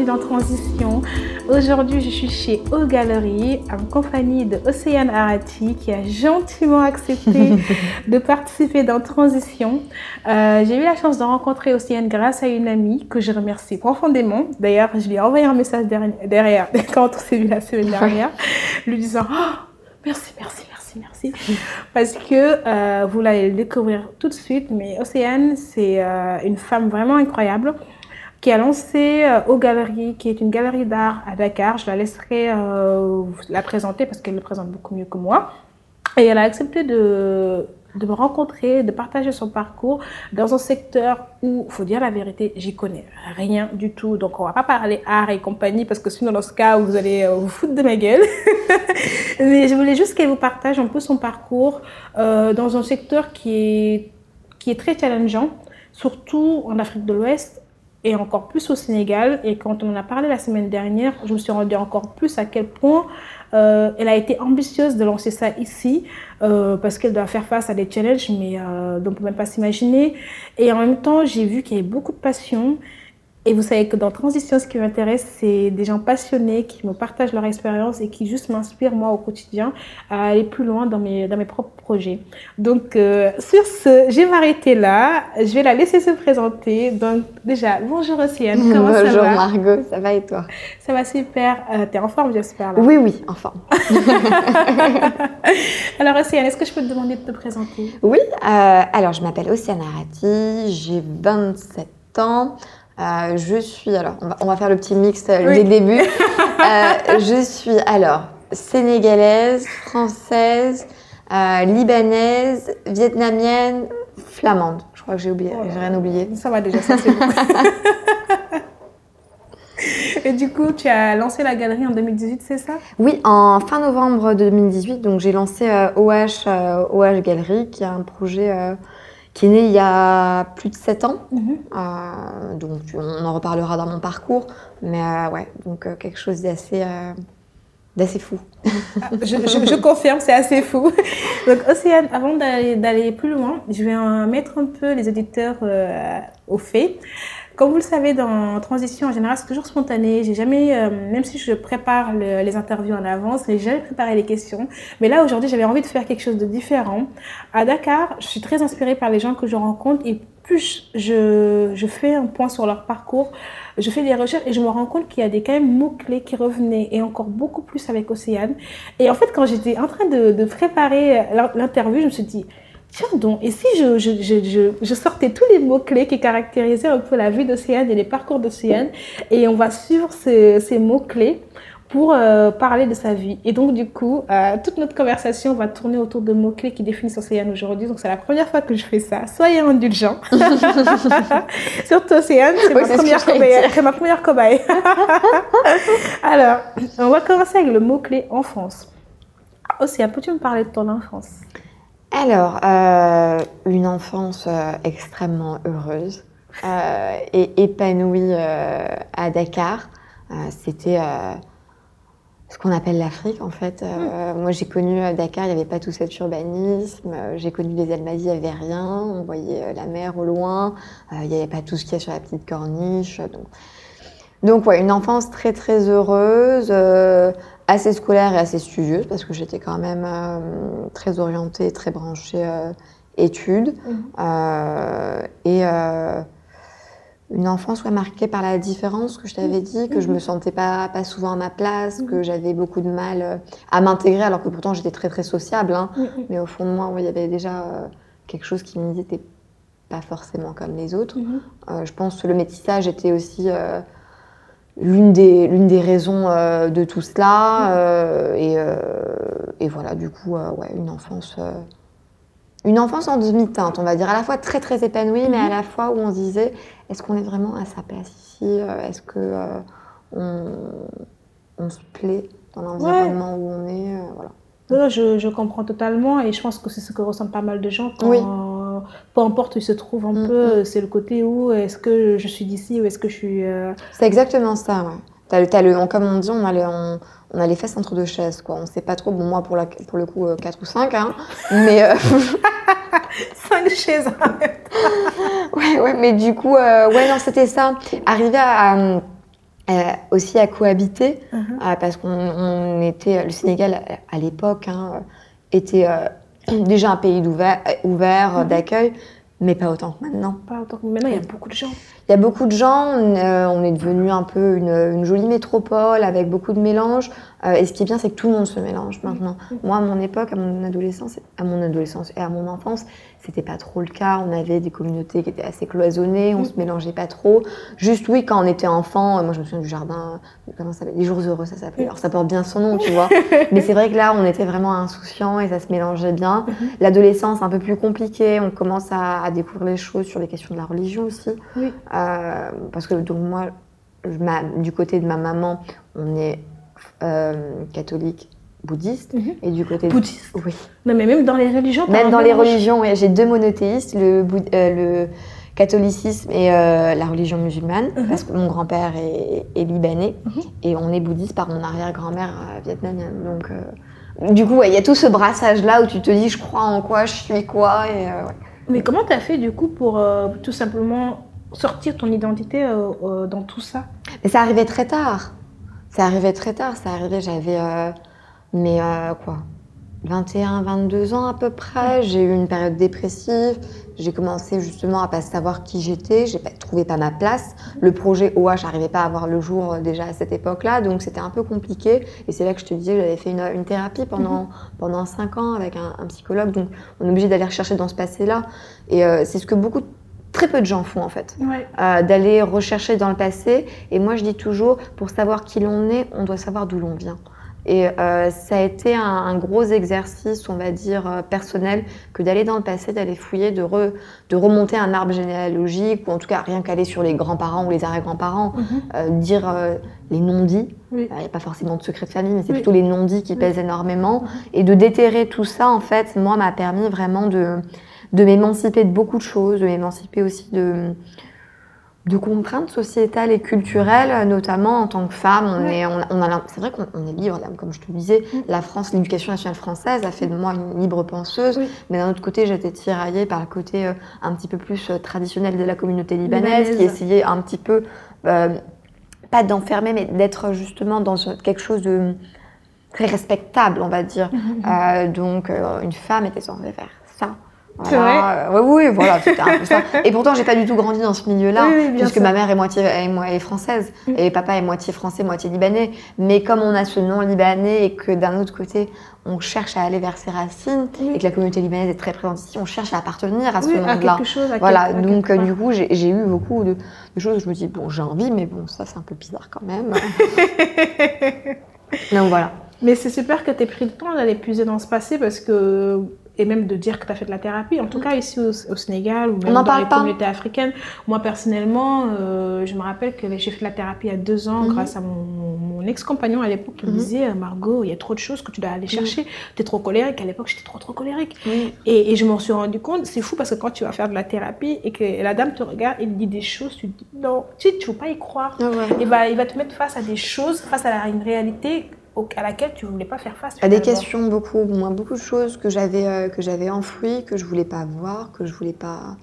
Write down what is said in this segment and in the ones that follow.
bienvenue dans Transition. Aujourd'hui, je suis chez O Gallery en compagnie de Océane Arati qui a gentiment accepté de participer dans Transition. Euh, J'ai eu la chance de rencontrer Océane grâce à une amie que je remercie profondément. D'ailleurs, je lui ai envoyé un message derrière, quand on s'est vu la semaine dernière, lui disant oh, merci, merci, merci, merci. Parce que euh, vous allez le découvrir tout de suite, mais Océane, c'est euh, une femme vraiment incroyable qui a lancé euh, Au Galerie, qui est une galerie d'art à Dakar. Je la laisserai euh, la présenter parce qu'elle le présente beaucoup mieux que moi. Et elle a accepté de, de me rencontrer, de partager son parcours dans un secteur où, faut dire la vérité, j'y connais rien du tout. Donc, on va pas parler art et compagnie parce que sinon, dans ce cas, vous allez euh, vous foutre de ma gueule. Mais je voulais juste qu'elle vous partage un peu son parcours euh, dans un secteur qui est, qui est très challengeant, surtout en Afrique de l'Ouest et encore plus au Sénégal. Et quand on en a parlé la semaine dernière, je me suis rendu encore plus à quel point euh, elle a été ambitieuse de lancer ça ici, euh, parce qu'elle doit faire face à des challenges, mais euh, dont on ne peut même pas s'imaginer. Et en même temps, j'ai vu qu'il y avait beaucoup de passion et vous savez que dans Transition, ce qui m'intéresse, c'est des gens passionnés qui me partagent leur expérience et qui juste m'inspirent, moi, au quotidien, à aller plus loin dans mes, dans mes propres projets. Donc, euh, sur ce, je vais m'arrêter là. Je vais la laisser se présenter. Donc, déjà, bonjour Océane, comment bonjour ça va? Bonjour Margot, ça va et toi? Ça va super. Euh, T'es en forme, j'espère, là Oui, oui, en forme. alors, Océane, est-ce que je peux te demander de te présenter? Oui, euh, alors je m'appelle Océane Arati, j'ai 27 ans. Euh, je suis, alors, on va, on va, faire le petit mix euh, oui. dès le début. euh, je suis, alors, sénégalaise, française, euh, libanaise, vietnamienne, flamande. Je crois que j'ai oublié, oh, j'ai rien oublié. Ça va déjà, ça c'est bon. Et du coup, tu as lancé la galerie en 2018, c'est ça? Oui, en fin novembre 2018. Donc, j'ai lancé euh, OH, euh, OH Galerie, qui est un projet euh, qui est né il y a plus de 7 ans. Mm -hmm. donc, on en reparlera dans mon parcours. Mais ouais, donc quelque chose d'assez d'assez fou. je, je, je, confirme, c'est assez fou. Donc, Océane, avant d'aller plus loin, je vais mettre un peu les auditeurs euh, au fait. Comme vous le savez, dans Transition, en général, c'est toujours spontané. J'ai jamais, euh, même si je prépare le, les interviews en avance, j'ai jamais préparé les questions. Mais là, aujourd'hui, j'avais envie de faire quelque chose de différent. À Dakar, je suis très inspirée par les gens que je rencontre et plus je, je fais un point sur leur parcours, je fais des recherches et je me rends compte qu'il y a des quand même mots-clés qui revenaient et encore beaucoup plus avec Océane. Et en fait, quand j'étais en train de, de préparer l'interview, je me suis dit, tiens donc, et si je, je, je, je sortais tous les mots-clés qui caractérisaient un peu la vie d'Océane et les parcours d'Océane et on va suivre ces, ces mots-clés pour euh, parler de sa vie. Et donc, du coup, euh, toute notre conversation va tourner autour de mots-clés qui définissent Océane aujourd'hui. Donc, c'est la première fois que je fais ça. Soyez indulgents. Surtout Océane, c'est oui, ma, ma première cobaye. Alors, on va commencer avec le mot-clé enfance. Océane, peux-tu me parler de ton enfance? Alors, euh, une enfance extrêmement heureuse et épanouie à Dakar. C'était ce qu'on appelle l'Afrique en fait. Euh, mmh. Moi j'ai connu Dakar, il n'y avait pas tout cet urbanisme. J'ai connu les Almadies, il n'y avait rien. On voyait la mer au loin. Euh, il n'y avait pas tout ce qu'il y a sur la petite corniche. Donc, donc ouais, une enfance très très heureuse, euh, assez scolaire et assez studieuse parce que j'étais quand même euh, très orientée, très branchée études. Mmh. et une enfance ouais, marquée par la différence que je t'avais dit, que je me sentais pas, pas souvent à ma place, que j'avais beaucoup de mal euh, à m'intégrer, alors que pourtant j'étais très très sociable. Hein. Mais au fond de moi, il y avait déjà euh, quelque chose qui me disait pas forcément comme les autres. Euh, je pense que le métissage était aussi euh, l'une des, l'une des raisons euh, de tout cela. Et, et, voilà, du coup, ouais, une enfance une enfance en demi-teinte, on va dire, à la fois très très épanouie, mais à la fois où on se disait, est-ce qu'on est vraiment à sa place ici Est-ce que euh, on, on, se plaît dans l'environnement ouais. où on est euh, voilà. Non, je, je, comprends totalement et je pense que c'est ce que ressentent pas mal de gens quand, oui. peu importe où ils se trouvent un mm -hmm. peu, c'est le côté où est-ce que je suis d'ici ou est-ce que je suis... Euh... C'est exactement ça, ouais. Le, le, comme on dit, on a, le, on, on a les fesses entre deux chaises, quoi. On sait pas trop, bon, moi, pour, la, pour le coup, 4 ou 5, hein, mais... euh, Cinq chaises en même temps. Ouais, ouais, mais du coup, euh, ouais, non, c'était ça. Arriver à, à, à- aussi à cohabiter, Mhm. euh, parce qu'on on était, le Sénégal à, l'époque hein, était euh, déjà un pays ouvert, euh, Mhm. d'accueil, mais pas autant que maintenant. Pas autant que maintenant, il y a beaucoup de gens. Il y a beaucoup de gens, on, euh, on est devenu un peu une, une jolie métropole avec beaucoup de mélanges. Euh, et ce qui est bien, c'est que tout le monde se mélange maintenant. Moi, à mon époque, à mon adolescence, à mon adolescence et à mon enfance, c'était pas trop le cas. On avait des communautés qui étaient assez cloisonnées, on Mm. se mélangeait pas trop. Juste, oui, quand on était enfant, euh, moi je me souviens du jardin, comment ça s'appelle Les jours heureux, ça s'appelait. Alors ça porte bien son nom, tu vois. Mais c'est vrai que là, on était vraiment insouciants et ça se mélangeait bien. Mhm. L'adolescence, un peu plus compliquée, on commence à, à découvrir les choses sur les questions de la religion aussi. Oui. Euh, parce que donc moi, ma- du côté de ma maman, on est euh, catholique bouddhiste, Mhm. et du côté de- Bouddhiste. oui, Non, mais même dans les religions. même dans les religions, ouais, j'ai deux monothéistes, le, boud- euh, le catholicisme et euh, la religion musulmane, Mhm. parce que mon grand-père est, est libanais Mhm. et on est bouddhiste par mon arrière-grand-mère euh, vietnamienne. Donc, du coup, ouais, il y a tout ce brassage-là où tu te dis, je crois en quoi, je suis quoi, et euh, ouais. Mais comment tu as fait du coup pour euh, tout simplement sortir ton identité euh, dans tout ça? Mais ça arrivait très tard. Ça arrivait très tard. Ça arrivait, j'avais. Mais euh, quoi 21, 22 ans à peu près. J'ai eu une période dépressive. J'ai commencé justement à pas savoir qui j'étais. J'ai pas trouvé pas ma place. Le projet OH n'arrivait pas à voir le jour euh, déjà à cette époque-là. Donc c'était un peu compliqué. Et c'est là que je te disais, j'avais fait une, une thérapie pendant, pendant 5 ans avec un, un psychologue. Donc on est obligé d'aller rechercher dans ce passé-là. Et euh, c'est ce que beaucoup, très peu de gens font en fait Ouais. euh, d'aller rechercher dans le passé. Et moi, je dis toujours, pour savoir qui l'on est, on doit savoir d'où l'on vient. Et euh, ça a été un, un gros exercice, on va dire, euh, personnel, que d'aller dans le passé, d'aller fouiller, de, re- de remonter un arbre généalogique, ou en tout cas rien qu'aller sur les grands-parents ou les arrière-grands-parents, Mhm. euh, dire euh, les non-dits. Oui. Il n'y a pas forcément de secret de famille, mais c'est Oui. plutôt les non-dits qui Oui. pèsent énormément. Et de déterrer tout ça, en fait, moi, m'a permis vraiment de, de m'émanciper de beaucoup de choses, de m'émanciper aussi de, de contraintes sociétales et culturelles, notamment en tant que femme. On Ouais. est, on, on a, l'im- c'est vrai qu'on on est libre, comme je te disais. Mm. La France, l'éducation nationale française a fait de moi une libre penseuse. Oui. Mais d'un autre côté, j'étais tiraillée par le côté euh, un petit peu plus euh, traditionnel de la communauté libanaise, Libanaise. qui essayait un petit peu, euh, pas d'enfermer, mais d'être justement dans quelque chose de très respectable, on va dire. Mhm. Euh, donc, euh, une femme était censée faire Voilà. Euh, oui, oui, voilà, c'était un peu ça. Et pourtant, j'ai pas du tout grandi dans ce milieu-là, Oui, oui, puisque ma mère est moitié est, française Mm. et papa est moitié français, moitié libanais. Mais comme on a ce nom libanais et que d'un autre côté, on cherche à aller vers ses racines et que la communauté libanaise est très présente ici, on cherche à appartenir à ce monde-là. Voilà, quelque- donc quelque euh, du coup, j'ai j'ai eu beaucoup de, de choses où je me dis, bon, j'ai envie, mais bon, ça c'est un peu bizarre quand même. donc voilà. Mais c'est super que tu aies pris le temps d'aller puiser dans ce passé parce que. Et même de dire que tu as fait de la thérapie. En tout cas, ici au, au Sénégal ou même dans parle les pas. communautés africaines. Moi, personnellement, euh, je me rappelle que j'ai fait de la thérapie il y a deux ans Mhm. grâce à mon, mon ex-compagnon à l'époque qui me Mhm. disait euh, Margot, il y a trop de choses que tu dois aller chercher. Tu es trop colérique. À l'époque, j'étais trop, trop colérique. Et, et je m'en suis rendu compte, c'est fou parce que quand tu vas faire de la thérapie et que la dame te regarde et dit des choses, tu te dis non, tu ne veux pas y croire. Ah ouais. Il va, il va te mettre face à des choses, face à une réalité au- à laquelle tu voulais pas faire face. À des questions, beaucoup, moi, beaucoup de choses que j'avais euh, que j'avais enfouies, que je voulais pas voir, que je voulais pas.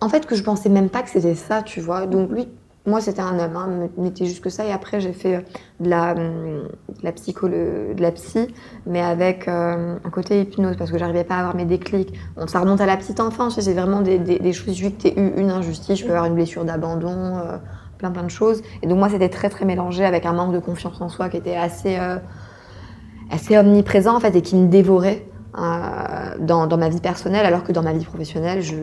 En fait, que je pensais même pas que c'était ça, tu vois. Donc lui, moi, c'était un homme, hein, me mettait juste que ça. Et après, j'ai fait euh, de la, hum, de la de la psy, mais avec euh, un côté hypnose, parce que j'arrivais pas à avoir mes déclics. Ça remonte à la petite enfance, c'est vraiment des, des, des choses. Vu que tu eu une injustice, je peux avoir une blessure d'abandon. euh, plein plein de choses. Et donc moi c'était très très mélangé avec un manque de confiance en soi qui était assez euh, assez omniprésent en fait et qui me dévorait dans, dans ma vie personnelle alors que dans ma vie professionnelle je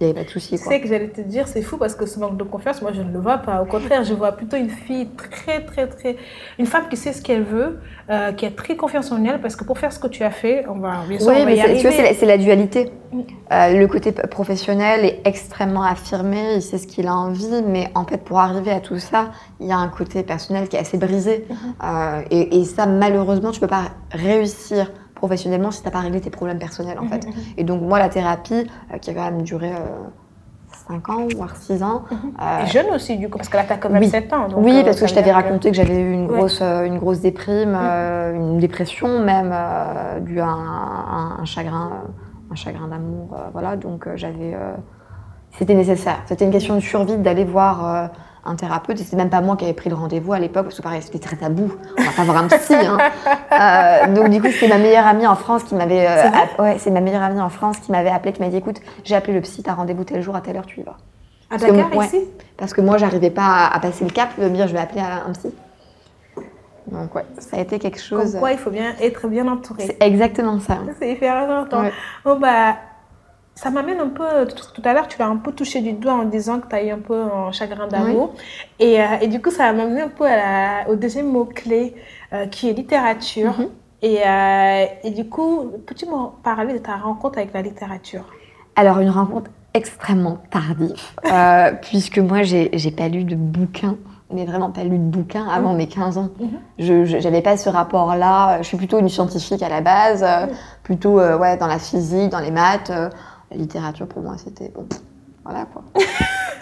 il n'y avait pas de souci Tu sais que j'allais te dire, c'est fou parce que ce manque de confiance, moi je ne le vois pas. Au contraire, je vois plutôt une fille très, très, très. Une femme qui sait ce qu'elle veut, euh, qui a très confiance en elle parce que pour faire ce que tu as fait, on va bien sûr Oui, on va mais y tu vois, c'est la, c'est la dualité. Mm. Euh, le côté professionnel est extrêmement affirmé, il sait ce qu'il a envie, mais en fait, pour arriver à tout ça, il y a un côté personnel qui est assez brisé. Mhm. Euh, et, et ça, malheureusement, tu peux pas réussir professionnellement si tu n'as pas réglé tes problèmes personnels, en fait. Mhm. Et donc, moi, la thérapie, euh, qui a quand même duré 5 ans, voire 6 ans. Et jeune aussi, du coup, parce que là, tu as quand même oui. 7 ans. donc, oui, euh, parce que je t'avais raconté que j'avais eu une grosse, euh, une grosse déprime, euh, une dépression même, euh, due à un, un- chagrin, euh, un chagrin d'amour. euh, voilà, donc euh, j'avais. euh, c'était nécessaire. C'était une question de survie d'aller voir euh, un thérapeute. Et c'est même pas moi qui avais pris le rendez-vous à l'époque, parce que pareil, c'était très tabou. On va pas voir un psy. hein. Euh, donc du coup, c'était ma meilleure amie en France qui m'avait. euh, app- ouais, c'est ma meilleure amie en France qui m'avait appelé, qui m'a dit écoute, j'ai appelé le psy, t'as rendez-vous tel jour à telle heure, tu y vas. À parce que Dakar, moi- ici? Parce que moi, j'arrivais pas à, passer le cap de me dire je vais appeler un psy. Donc ouais, ça a été quelque Comme chose. quoi, il faut bien être bien entouré. C'est exactement ça. C'est hyper important. Ouais. Bon, bah, ça m'amène un peu, tout, à l'heure, tu l'as un peu touché du doigt en disant que tu as eu un peu un chagrin d'amour. Et, euh, et du coup, ça m'a amené un peu à la- au deuxième mot-clé, euh, qui est littérature. Mhm. et, euh, et du coup, peux-tu me parler de ta rencontre avec la littérature? Alors une rencontre extrêmement tardive, puisque moi j'ai pas lu de bouquins, mais vraiment pas lu de bouquins avant mes 15 ans. Mhm. Je j'avais pas ce rapport-là. Je suis plutôt une scientifique à la base, Mhm. plutôt euh, ouais dans la physique, dans les maths. La littérature pour moi c'était bon, voilà quoi.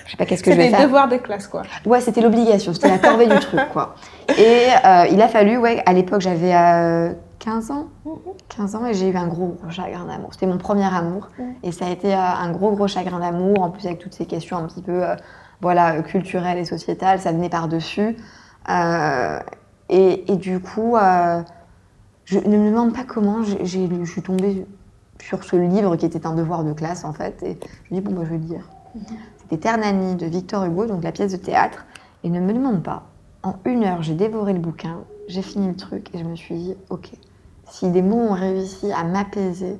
Je sais pas qu'est-ce que je vais faire. devoirs de classe, quoi. Ouais, c'était l'obligation, c'était la corvée du truc, quoi. Et euh, il a fallu, ouais, à l'époque, j'avais euh, 15 ans. 15 ans et j'ai eu un gros, gros chagrin d'amour. C'était mon premier amour. Et ça a été euh, un gros, gros chagrin d'amour, en plus avec toutes ces questions un petit peu, euh, voilà, culturelles et sociétales, ça venait par-dessus. Euh, et, et du coup, je ne me demande pas comment, j'ai- je suis tombée sur ce livre qui était un devoir de classe, en fait. Et je me dis, bon, bah, je vais le lire. C'était Ternani de Victor Hugo, donc la pièce de théâtre. Et ne me demande pas, en une heure, j'ai dévoré le bouquin, j'ai fini le truc et je me suis dit, ok, si des mots ont réussi à m'apaiser,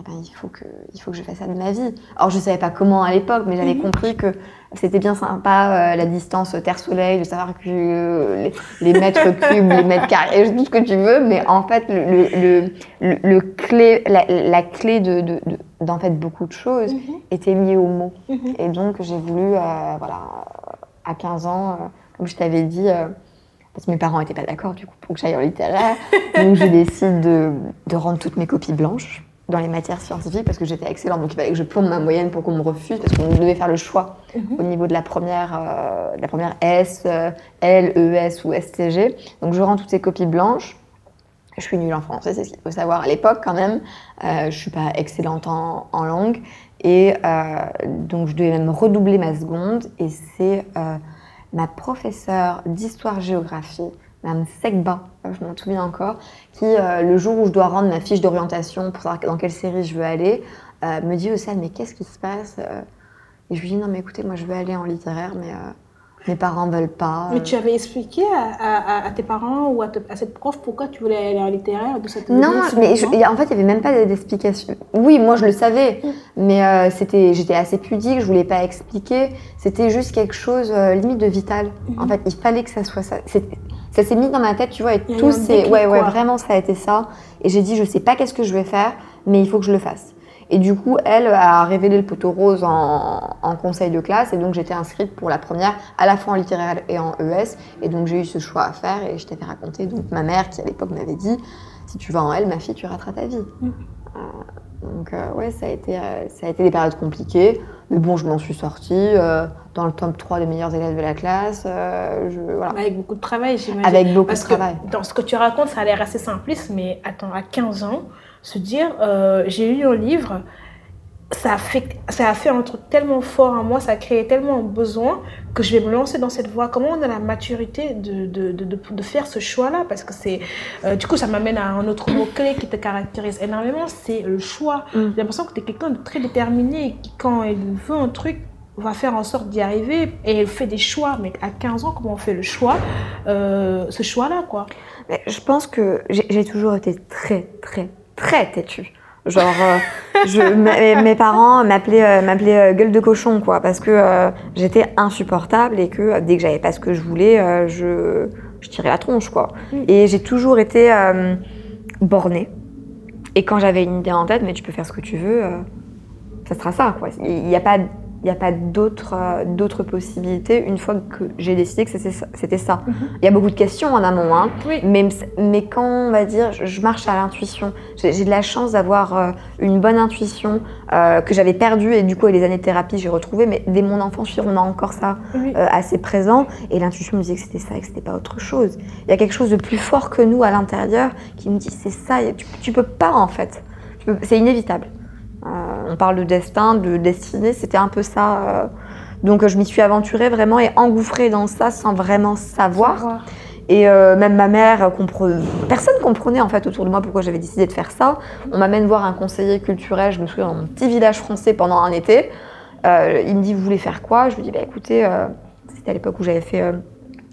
eh ben, il, faut que, il faut que je fasse ça de ma vie. Alors, je ne savais pas comment à l'époque, mais j'avais Mhm. compris que c'était bien sympa, euh, la distance Terre-Soleil, de savoir que euh, les, les mètres cubes, les mètres carrés, tout ce que tu veux, mais en fait, le, le, le, le- clé, la, la clé de, de, de- d'en fait beaucoup de choses était liée aux mots. Mhm. Et donc, j'ai voulu, euh, voilà, à 15 ans, euh, comme je t'avais dit, parce que mes parents n'étaient pas d'accord du coup pour que j'aille en littéraire, donc je décide de, de rendre toutes mes copies blanches dans les matières scientifiques parce que j'étais excellente. Donc, il fallait que je plombe ma moyenne pour qu'on me refuse parce qu'on devait faire le choix au niveau de la première, euh, de la première S, euh, L, ES ou STG. Donc, je rends toutes ces copies blanches. Je suis nulle en français, c'est ce qu'il faut savoir à l'époque quand même. Euh, je suis pas excellente en, en langue. Et euh, donc, je devais même redoubler ma seconde. Et c'est ma professeure d'histoire-géographie, Mme Segba, je m'en souviens encore, qui, euh, le jour où je dois rendre ma fiche d'orientation pour savoir dans quelle série je veux aller, euh, me dit Océane, mais qu'est-ce qui se passe Euh, Et je lui dis Non, mais écoutez, moi je veux aller en littéraire, mais mes parents veulent pas. Mais tu avais expliqué à, à- à tes parents ou à, te- à cette prof pourquoi tu voulais aller en littéraire de cette Non, mais je- en fait, il n'y avait même pas d'explication. Oui, moi, je le savais, mais euh, c'était, j'étais assez pudique, je voulais pas expliquer. C'était juste quelque chose, euh, limite de vital. En fait, il fallait que ça soit ça. Ça s'est mis dans ma tête, tu vois, et tout déclic, ouais, ouais, vraiment, ça a été ça. Et j'ai dit, je sais pas qu'est-ce que je vais faire, mais il faut que je le fasse. Et du coup, elle a révélé le poteau rose en, en conseil de classe, et donc j'étais inscrite pour la première, à la fois en littéraire et en ES. Et donc j'ai eu ce choix à faire, et je t'avais raconté. Donc ma mère, qui à l'époque m'avait dit, si tu vas en L, ma fille, tu rateras ta vie. Mm. Euh, donc euh, ouais, ça a, été, euh, ça a été des périodes compliquées, mais bon, je m'en suis sortie euh, dans le top 3 des meilleurs élèves de la classe. euh, je, voilà. Avec beaucoup de travail, j'imagine. Avec beaucoup Parce de travail. dans ce que tu racontes, ça a l'air assez simpliste, mais attends, à 15 ans, se dire, euh, j'ai lu un livre, ça a, fait, ça a fait un truc tellement fort en moi, ça a créé tellement un besoin que je vais me lancer dans cette voie. Comment on a la maturité de, de, de, de, faire ce choix-là? Parce que c'est. euh, du coup, ça m'amène à un autre mot-clé qui te caractérise énormément c'est le choix. Mm. J'ai l'impression que tu es quelqu'un de très déterminé qui, quand elle veut un truc, va faire en sorte d'y arriver et elle fait des choix. Mais à 15 ans, comment on fait le choix euh, Ce choix-là, quoi? Mais je pense que j'ai toujours été très, très, très têtue. Genre, euh, je, mes, parents m'appelaient euh, m'appelaient, euh, gueule de cochon, quoi, parce que j'étais insupportable et que dès que j'avais pas ce que je voulais, je, je tirais la tronche, quoi. Et j'ai toujours été bornée. Et quand j'avais une idée en tête, mais tu peux faire ce que tu veux, ça sera ça, quoi. Il n'y a pas il n'y a pas d'autres euh, d'autres possibilités une fois que j'ai décidé que c'était ça. Mhm. Il y a beaucoup de questions en amont, hein, Oui. mais, mais quand on va dire, je, marche à l'intuition, j'ai de la chance d'avoir euh, une bonne intuition euh, que j'avais perdue et du coup, avec les années de thérapie, j'ai retrouvé, mais dès mon enfance, je suis sûre, on a encore ça Oui. assez présent et l'intuition me disait que c'était ça et que c'était pas autre chose. Il y a quelque chose de plus fort que nous à l'intérieur qui me dit c'est ça, tu, tu peux pas en fait. C'est inévitable. On parle de destin, de destinée, c'était un peu ça. euh. donc je m'y suis aventurée vraiment et engouffrée dans ça sans vraiment savoir. Savoir. Et euh, même ma mère, compre- personne comprenait en fait autour de moi pourquoi j'avais décidé de faire ça. On m'amène voir un conseiller culturel, je me souviens, dans mon petit village français pendant un été. Euh, il me dit, vous voulez faire quoi? Je lui dis, bah écoutez, euh, c'était à l'époque où j'avais fait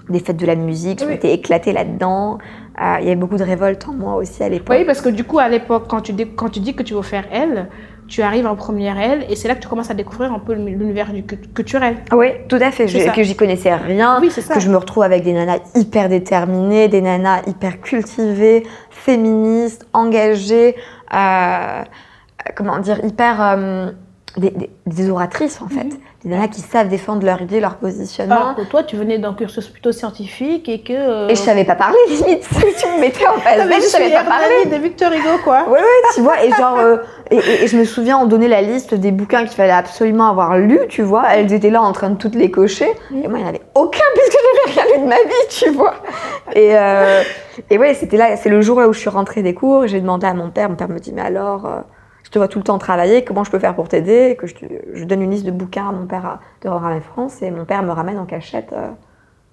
des fêtes de la musique, je Oui. m'étais éclatée là-dedans. Il y avait beaucoup de révolte en moi aussi à l'époque. Oui, parce que du coup, à l'époque, quand tu, dis, quand tu dis que tu veux faire elle, tu arrives en première elle et c'est là que tu commences à découvrir un peu l'univers culturel. Oui, tout à fait, je- que j'y connaissais rien. Oui, c'est ça. que je me retrouve avec des nanas hyper déterminées, des nanas hyper cultivées, féministes, engagées, euh, comment dire, hyper. euh, des, des- des oratrices en fait. Mhm. Des nanas qui savent défendre leur idée, leur positionnement. Alors que toi, tu venais d'un cursus plutôt scientifique et que. euh, Et je savais pas parler limite. Tu me mettais en face, mais je je savais pas parler. De Victor Hugo, quoi. Ouais, ouais, tu vois, et genre, euh, et, et- et je me souviens, on donnait la liste des bouquins qu'il fallait absolument avoir lus, tu vois. Elles étaient là en train de toutes les cocher. Mhm. Et moi, il n'y en avait aucun puisque j'avais rien lu de ma vie, tu vois. Et, euh, et ouais, c'était là, c'est le jour là où je suis rentrée des cours. et J'ai demandé à mon père. Mon père me dit, mais alors, euh, je te vois tout le temps travailler, comment je peux faire pour t'aider que je, te- je donne une liste de bouquins à mon père à- de Ramène France. Et mon père me ramène en cachette euh,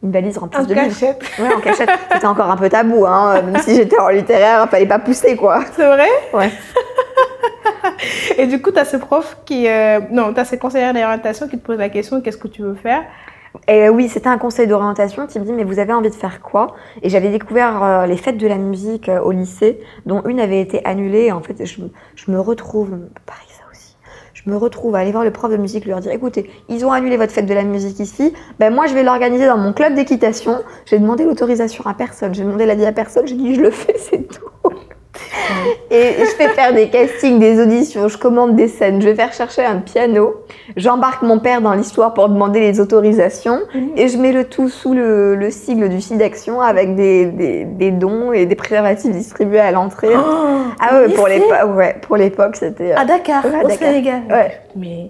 une valise remplie En de livres. cachette. Ouais, en cachette. C'était encore un peu tabou, hein. Même si j'étais en littéraire, fallait pas pousser, quoi. C'est vrai? Ouais. Et du coup, tu as ce prof qui. euh, Non, tu as ces conseillères d'orientation qui te posent la question qu'est-ce que tu veux faire? Et oui, c'était un conseil d'orientation qui me dit mais vous avez envie de faire quoi? Et j'avais découvert euh, les fêtes de la musique euh, au lycée, dont une avait été annulée. Et en fait, je, je me retrouve, pareil ça aussi, je me retrouve à aller voir le prof de musique, lui dire écoutez, ils ont annulé votre fête de la musique ici, ben moi je vais l'organiser dans mon club d'équitation. J'ai demandé l'autorisation à personne, j'ai demandé l'avis à personne, j'ai dit je le fais, c'est tout. Et je fais faire des castings, des auditions, je commande des scènes, je vais faire chercher un piano, j'embarque mon père dans l'histoire pour demander les autorisations et je mets le tout sous le, le sigle du site d'action avec des, des, des dons et des préservatifs distribués à l'entrée. ah ouais, pour l'époque, ouais, pour l'époque, c'était. À Dakar, Ouais, à au Dakar. Sénégal. Ouais. Mais.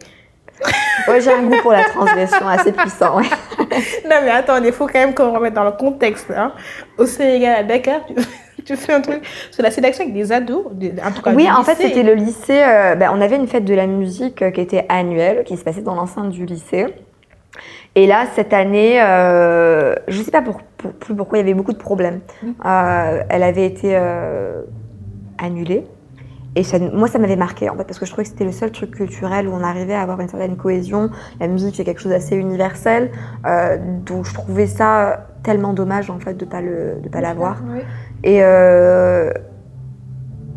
Ouais, j'ai un goût pour la transgression assez puissant. Ouais. Non, mais attends, il faut quand même qu'on remette dans le contexte. Hein. Au Sénégal, à Dakar, tu, tu fais un truc sur la sélection avec des ados, des- en tout cas. Oui, en fait, c'était le lycée. euh, ben, on avait une fête de la musique euh, qui était annuelle, qui se passait dans l'enceinte du lycée. Et là, cette année, euh, je ne sais pas pour, pour- plus pourquoi, il y avait beaucoup de problèmes. Euh, elle avait été annulée. Et ça- moi, ça m'avait marqué, en fait, parce que je trouvais que c'était le seul truc culturel où on arrivait à avoir une certaine cohésion. La musique, c'est quelque chose d'assez universel. Euh, donc, je trouvais ça tellement dommage, en fait, de ne pas le- de pas l'avoir. Oui. Et euh,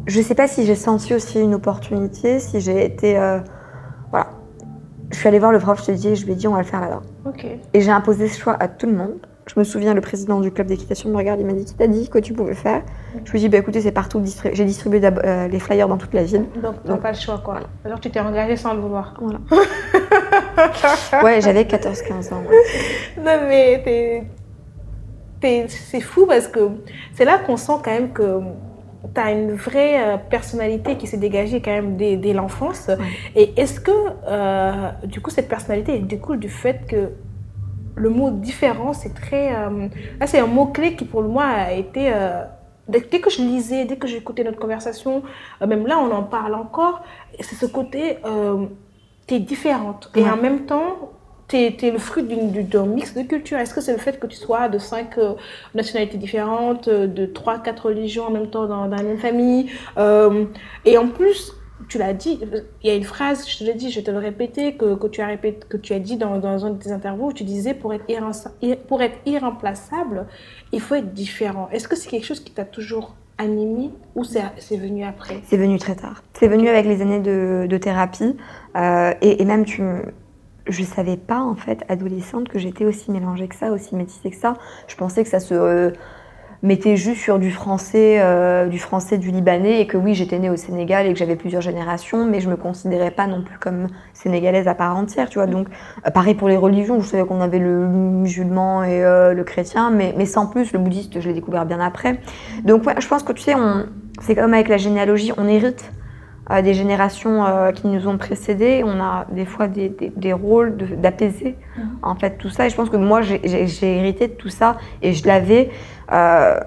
je sais pas si j'ai senti aussi une opportunité, si j'ai été. euh, voilà. Je suis allée voir le prof, je te dis, je lui ai dit, on va le faire là-bas. Et j'ai imposé ce choix à tout le monde. Je me souviens, le président du club d'équitation me regarde, il m'a dit, qui t'a dit que tu pouvais faire Je lui ai dit, bah écoutez, c'est partout. J'ai distribué euh, les flyers dans toute la ville. Donc, t'as Donc, pas le choix, quoi. Alors, tu t'es engagée sans le vouloir. Voilà. Ouais, j'avais 14-15 ans. ouais. Non, mais t'es- c'est fou parce que c'est là qu'on sent quand même que tu as une vraie euh, personnalité qui s'est dégagée quand même dès, dès l'enfance. Et est-ce que, euh, du coup, cette personnalité découle du fait que le mot différent, c'est très. euh, là, c'est un mot-clé qui, pour moi, a été. euh, dès, que je lisais, dès que j'écoutais notre conversation, même là, on en parle encore, c'est ce côté. Tu es différente. Et Ouais. en même temps, tu es, le fruit d'un mix de cultures. Est-ce que c'est le fait que tu sois de cinq euh, nationalités différentes, euh, de trois, quatre religions en même temps dans, dans la même famille Euh, Et en plus, tu l'as dit, il y a une phrase, je te l'ai dit, je vais te le répéter, que, que, tu, as répété, que tu as dit dans, dans un de tes interviews, où tu disais pour être, irremplaçable, pour être irremplaçable, il faut être différent. Est-ce que c'est quelque chose qui t'a toujours animé ou c'est venu après? C'est venu très tard. C'est venu avec les années de, de thérapie. Euh, et, et même, tu, je ne savais pas, en fait, adolescente, que j'étais aussi mélangée que ça, aussi métissée que ça. Je pensais que ça se euh, mettait juste sur du français, euh, du français du libanais et que oui, j'étais née au Sénégal et que j'avais plusieurs générations, mais je me considérais pas non plus comme sénégalaise à part entière, tu vois. Donc, euh, pareil pour les religions, je savais qu'on avait le musulman et le chrétien, mais, mais sans plus, le bouddhiste, je l'ai découvert bien après. Donc, ouais, je pense que tu sais, c'est comme avec la généalogie, on hérite des générations qui nous ont précédés, on a des fois des, des, des rôles d'apaiser mmh. en fait tout ça. Et je pense que moi, j'ai hérité de tout ça et je l'avais. Euh,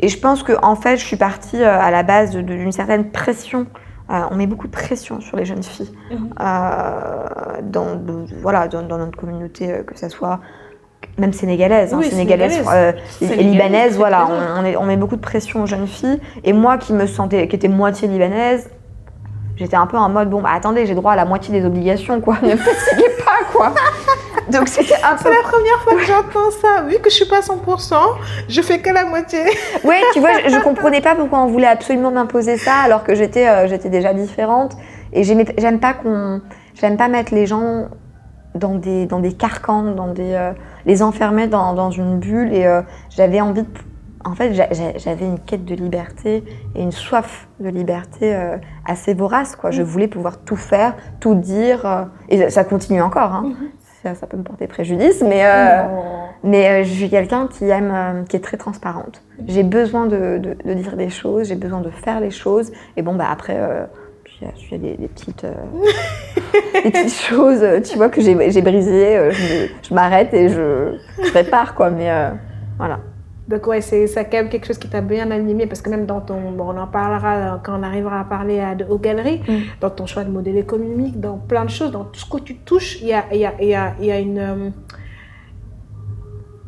et je pense que en fait, je suis partie euh, à la base d'une certaine pression. Euh, on met beaucoup de pression sur les jeunes filles mhm. dans, voilà, dans, notre communauté, que ce soit même sénégalaise, hein, sénégalaise, et libanaise, voilà, on, on, met beaucoup de pression aux jeunes filles. Et moi qui me sentais, qui était moitié libanaise, j'étais un peu en mode bon, bah, attendez, j'ai droit à la moitié des obligations, quoi. Ne fatiguez pas, quoi. Donc c'était un peu. C'est la première fois que j'entends ça. Vu que je suis pas 100%, je fais que la moitié. Oui, tu vois, je, ne comprenais pas pourquoi on voulait absolument m'imposer ça alors que j'étais euh, j'étais déjà différente. Et j'aime pas qu'on. J'aime pas mettre les gens dans des, dans des carcans, dans des, euh, les enfermer dans, dans, une bulle. Et euh, j'avais envie de. En fait, j'avais une quête de liberté et une soif de liberté assez vorace. Quoi. Je mm. voulais pouvoir tout faire, tout dire. et ça continue encore. Hein. Mm-hmm ça, peut me porter préjudice, mais, euh, mais euh, je suis quelqu'un qui aime, euh, qui est très transparente. J'ai besoin de, de, dire des choses, j'ai besoin de faire les choses, et bon, bah après, il y a des, des petites, des petites choses, tu vois, que j'ai brisées, je m'arrête et je, je, répare, quoi, mais voilà. Donc ouais, c'est quand même quelque chose qui t'a bien animé parce que même dans ton, bon, on en parlera euh, quand on arrivera à parler à, aux galeries, mm. dans ton choix de modèle économique, dans plein de choses, dans tout ce que tu touches, il y a, y, a, y, a, y a une...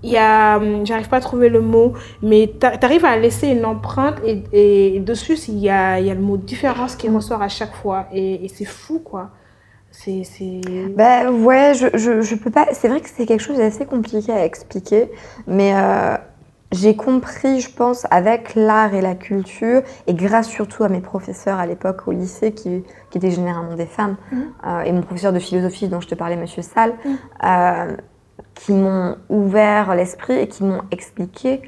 Il y a, hum, j'arrive pas à trouver le mot, mais tu arrives à laisser une empreinte et, et dessus, il y a, y a le mot différence qui ressort à chaque fois et, et c'est fou, quoi. C'est. Ben ouais, je, je, je, peux pas. C'est vrai que c'est quelque chose d'assez compliqué à expliquer, mais. Euh j'ai compris, je pense, avec l'art et la culture, et grâce surtout à mes professeurs à l'époque au lycée, qui, qui, étaient généralement des femmes, mmh. euh, et mon professeur de philosophie dont je te parlais, Monsieur Salle, mmh. euh, qui m'ont ouvert l'esprit et qui m'ont expliqué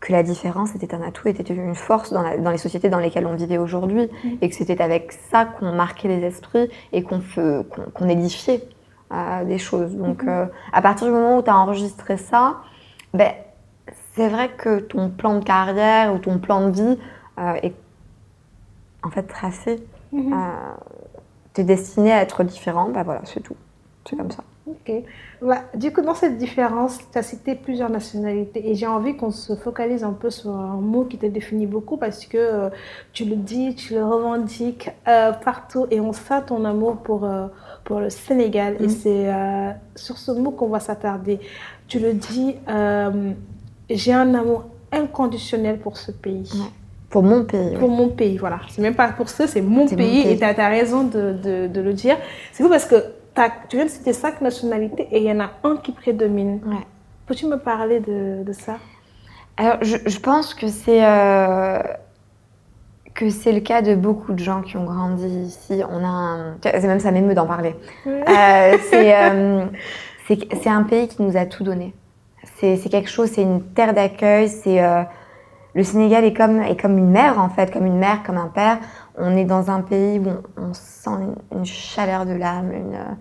que la différence était un atout, était une force dans, dans les sociétés dans lesquelles on vivait aujourd'hui, mmh. et que c'était avec ça qu'on marquait les esprits et qu'on qu édifiait euh, des choses. Donc, à partir du moment où tu as enregistré ça, ben, c'est vrai que ton plan de carrière ou ton plan de vie euh, est en fait tracé. Euh, tu es destiné à être différent, bah voilà, c'est tout. C'est comme ça. Ok. Bah, du coup, dans cette différence, tu as cité plusieurs nationalités et j'ai envie qu'on se focalise un peu sur un mot qui te définit beaucoup parce que euh, tu le dis, tu le revendiques partout et on sent ton amour pour, pour le Sénégal. Et mhm. c'est sur ce mot qu'on va s'attarder. Tu le dis j'ai un amour inconditionnel pour ce pays. Pour mon pays. Pour mon pays, voilà. C'est même pas pour ça, c'est mon, pays, et tu as, raison de, de, de, le dire. C'est vous parce que tu viens de citer cinq nationalités et il y en a un qui prédomine. Ouais. Peux-tu me parler de, de ça? Alors, je, je, pense que c'est euh, que c'est le cas de beaucoup de gens qui ont grandi ici. On a un... C'est même ça m'émeut d'en parler. Euh, euh, c'est un pays qui nous a tout donné. C'est quelque chose, c'est une terre d'accueil. C'est le Sénégal est comme est comme une mère en fait, comme une mère, comme un père. On est dans un pays où on, sent une, chaleur de l'âme, une, euh,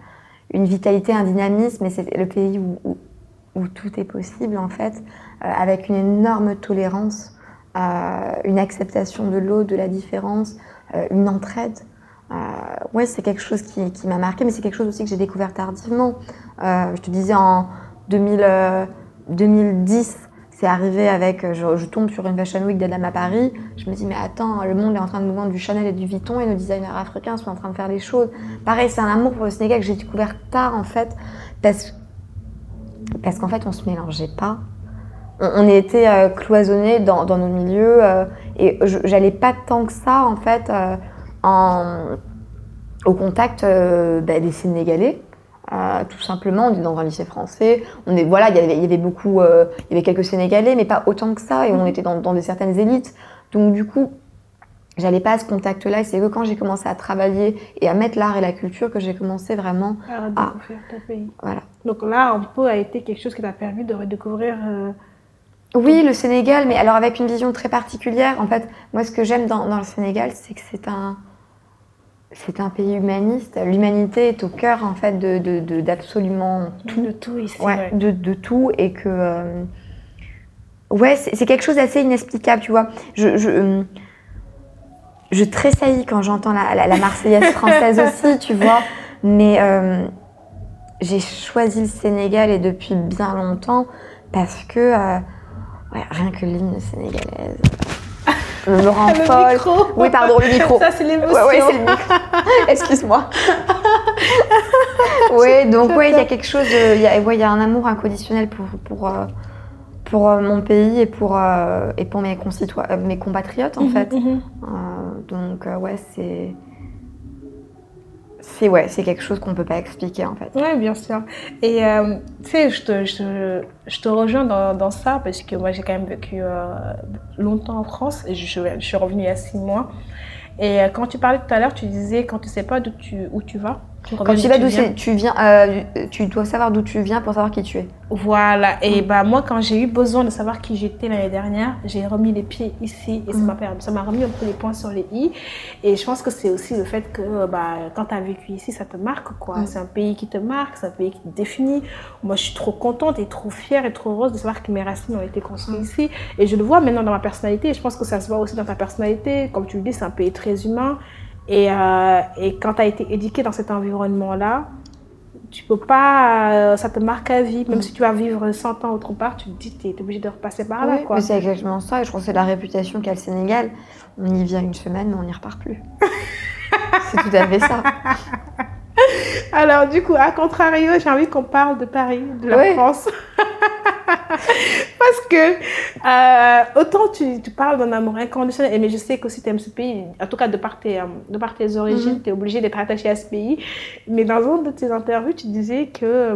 une, vitalité, un dynamisme. Et c'est le pays où, tout est possible en fait, euh, avec une énorme tolérance, une acceptation de l'autre, de la différence, une entraide. Euh, ouais, c'est quelque chose qui, m'a marqué, mais c'est quelque chose aussi que j'ai découvert tardivement. je te disais en 2000. 2010, c'est arrivé avec, euh, je, tombe sur une Fashion Week d'Adam à Paris, je me dis mais attends, le monde est en train de nous vendre du Chanel et du Vuitton et nos designers africains sont en train de faire des choses. Pareil, c'est un amour pour le Sénégal que j'ai découvert tard en fait, parce, parce qu'en fait on se mélangeait pas. On, était euh, cloisonnés dans, nos milieux euh, et j'allais pas tant que ça en fait en, au contact bah, des Sénégalais. Euh, tout simplement, on est dans un lycée français. On est, voilà, il y avait, il y avait beaucoup, euh, il y avait quelques Sénégalais, mais pas autant que ça, et on mhm. était dans, dans des certaines élites. Donc du coup, j'allais pas à ce contact-là. Et c'est que quand j'ai commencé à travailler et à mettre l'art et la culture que j'ai commencé vraiment à, à ton pays. Voilà. Donc là, un peu a été quelque chose qui t'a permis de redécouvrir euh, Oui, le Sénégal, mais alors avec une vision très particulière. En fait, moi, ce que j'aime dans, dans le Sénégal, c'est que c'est un, c'est un pays humaniste. L'humanité est au cœur, en fait, de, d'absolument tout. De tout ici. Ouais, ouais. De, de tout. Et que. euh, ouais, c'est, quelque chose d'assez inexplicable, tu vois. Je. je euh, je tressaillis quand j'entends la, la, la Marseillaise française aussi, tu vois. Mais euh, j'ai choisi le Sénégal et depuis bien longtemps parce que euh, ouais, rien que l'hymne sénégalaise me rend Le folle. micro. Oui, pardon, le micro. Ça, c'est l'émotion. Ouais, ouais, c'est le micro. Excuse-moi. oui, donc ouais, il y a quelque chose, il y, a, ouais, y a un amour inconditionnel pour pour euh, pour euh, mon pays et pour euh, et pour mes mes compatriotes en Mhm, fait. mhm. Euh, donc euh, ouais, c'est c'est ouais, c'est quelque chose qu'on peut pas expliquer en fait. Oui, bien sûr. Et euh, tu sais, je te, je, te- rejoins dans, dans ça parce que moi, j'ai quand même vécu euh, longtemps en France et je, je suis revenue il y a six mois. Et euh, quand tu parlais tout à l'heure, tu disais quand tu sais pas d'où tu, où tu vas, Quand tu vas d'où tu viens, euh, tu dois savoir d'où tu viens pour savoir qui tu es. Voilà. Et Mm. bah, moi, quand j'ai eu besoin de savoir qui j'étais l'année dernière, j'ai remis les pieds ici et ça Mm. m'a permis- ça m'a remis un peu les points sur les i. Et je pense que c'est aussi le fait que bah, quand tu as vécu ici, ça te marque. quoi. Mm. C'est un pays qui te marque, c'est un pays qui te définit. Moi, je suis trop contente et trop fière et trop heureuse de savoir que mes racines ont été construites Mm. ici. Et je le vois maintenant dans ma personnalité. Et je pense que ça se voit aussi dans ta personnalité. Comme tu le dis, c'est un pays très humain. Et, euh, et quand tu as été éduqué dans cet environnement-là, tu peux pas, euh, ça te marque à vie. Même Mm. si tu vas vivre 100 ans autre part, tu te dis, tu es obligé de repasser par là. Oui, quoi. c'est exactement ça. Et je crois que c'est la réputation qu'a le Sénégal. On y vient une semaine, mais on n'y repart plus. c'est tout à fait ça. Alors, du coup, à contrario, j'ai envie qu'on parle de Paris, de la Oui. France. Parce que, euh, autant tu, tu parles d'un amour inconditionnel, mais je sais qu'aussi tu aimes ce pays, en tout cas de par tes, euh, de par tes origines, Mhm. tu es obligé d'être attaché à ce pays. Mais dans une de tes interviews, tu disais que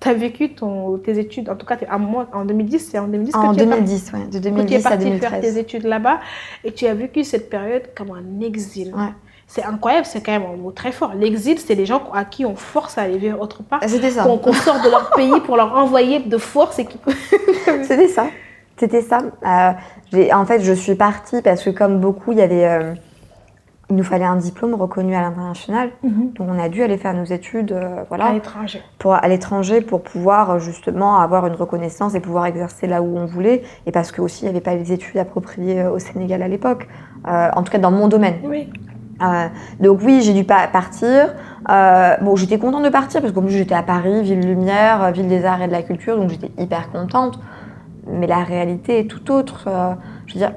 tu as vécu ton, tes études, en tout cas, à moi, en 2010, c'est en 2010 En que tu es parti- 2010, ouais, de que tu es 2010 à parti faire 2013. tes études là-bas, et tu as vécu cette période comme un exil. Ouais. C'est incroyable, c'est quand même un mot très fort. L'exil, c'est les gens à qui on force à aller vivre autre part, C'était ça. qu'on sort de leur pays pour leur envoyer de force et qui... C'était ça. C'était ça. Euh, en fait, je suis partie parce que, comme beaucoup, il y avait, euh, il nous fallait un diplôme reconnu à l'international. Donc, on a dû aller faire nos études, euh, à voilà, l'étranger. pour à l'étranger pour pouvoir euh, justement avoir une reconnaissance et pouvoir exercer là où on voulait. Et parce que aussi, il n'y avait pas les études appropriées au Sénégal à l'époque. En tout cas, dans mon domaine. Oui. Euh, donc oui, j'ai dû pas partir. Euh, bon, j'étais contente de partir parce qu'en plus j'étais à Paris, ville lumière, euh, ville des arts et de la culture, donc j'étais hyper contente. Mais la réalité est tout autre. Euh, je veux dire,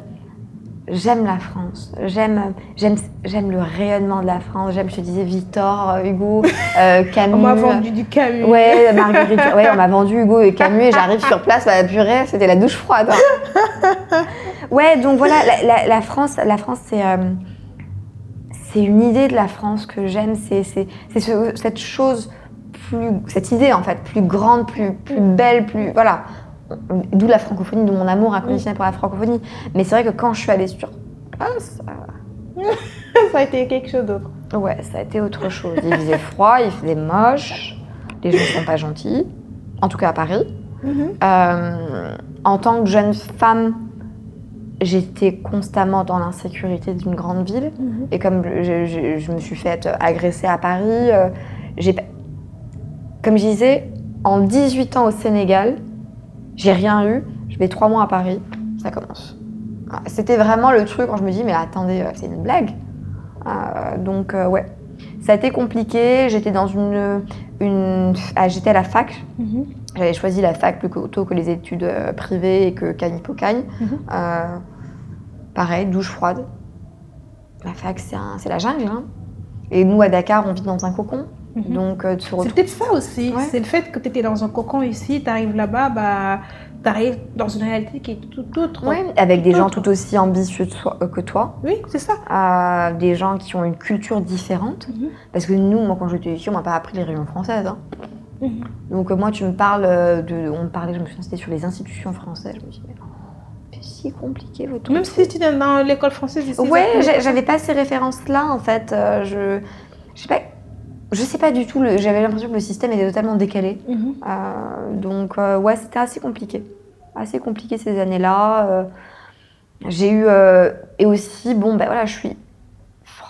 j'aime la France, j'aime, j'aime, j'aime le rayonnement de la France. J'aime, je te disais, Victor, Hugo, Camus. On m'a vendu du Camus. Ouais, Marguerite, ouais, on m'a vendu Hugo et Camus et j'arrive sur place, bah, purée, c'était la douche froide. hein. ouais, donc voilà, la, la- la France, la France, c'est c'est une idée de la France que j'aime, c'est c'est c'est ce- cette chose plus, cette idée en fait, plus grande, plus plus belle, plus voilà. D'où la francophonie, d'où mon amour inconditionnel pour la francophonie. Mais c'est vrai que quand je suis allée sur place, Ça a été quelque chose d'autre. Ouais, ça a été autre chose. Il faisait froid, il faisait moche, les gens sont pas gentils, en tout cas à Paris. Euh, en tant que jeune femme, j'étais constamment dans l'insécurité d'une grande ville. Et comme je, je- je me suis faite agresser à Paris, euh, j'ai, comme je disais, en 18 ans au Sénégal, j'ai rien eu. Je vais trois mois à Paris, ça commence. Voilà, C'était vraiment le truc quand je me dis, mais attendez, euh, c'est une blague. Euh, donc, euh, ouais. Ça a été compliqué. J'étais dans une. une ah, j'étais à la fac. Mhm. J'avais choisi la fac plutôt que les études euh, privées et que Cagnes-Pocagne. Mhm. Euh, pareil, douche froide. La fac, c'est la jungle. hein. Et nous, à Dakar, on vit dans un cocon. Mhm. Donc, euh, C'est peut-être ça aussi. Ouais. C'est le fait que tu étais dans un cocon ici, tu arrives là-bas, bah, tu arrives dans une réalité qui est tout autre. Ouais, avec des gens Autre. tout aussi ambitieux euh, que toi. Oui, c'est ça. Euh, des gens qui ont une culture différente. Mhm. Parce que nous, moi, quand j'étais ici, on m'a pas appris les réunions françaises. hein. Mhm. Donc, euh, moi, tu me parles de. On me parlait, je me souviens, c'était sur les institutions françaises. Je me dis, mais oh, c'est si compliqué votre Même si tu es dans l'école française ici. Ouais, j'avais pas ces références-là, en fait. Euh, je. Je sais pas. Je sais pas du tout. J'avais l'impression que le système était totalement décalé. Mhm. Euh, donc, euh, ouais, c'était assez compliqué. assez compliqué ces années-là. j'ai eu et aussi bon ben voilà, je suis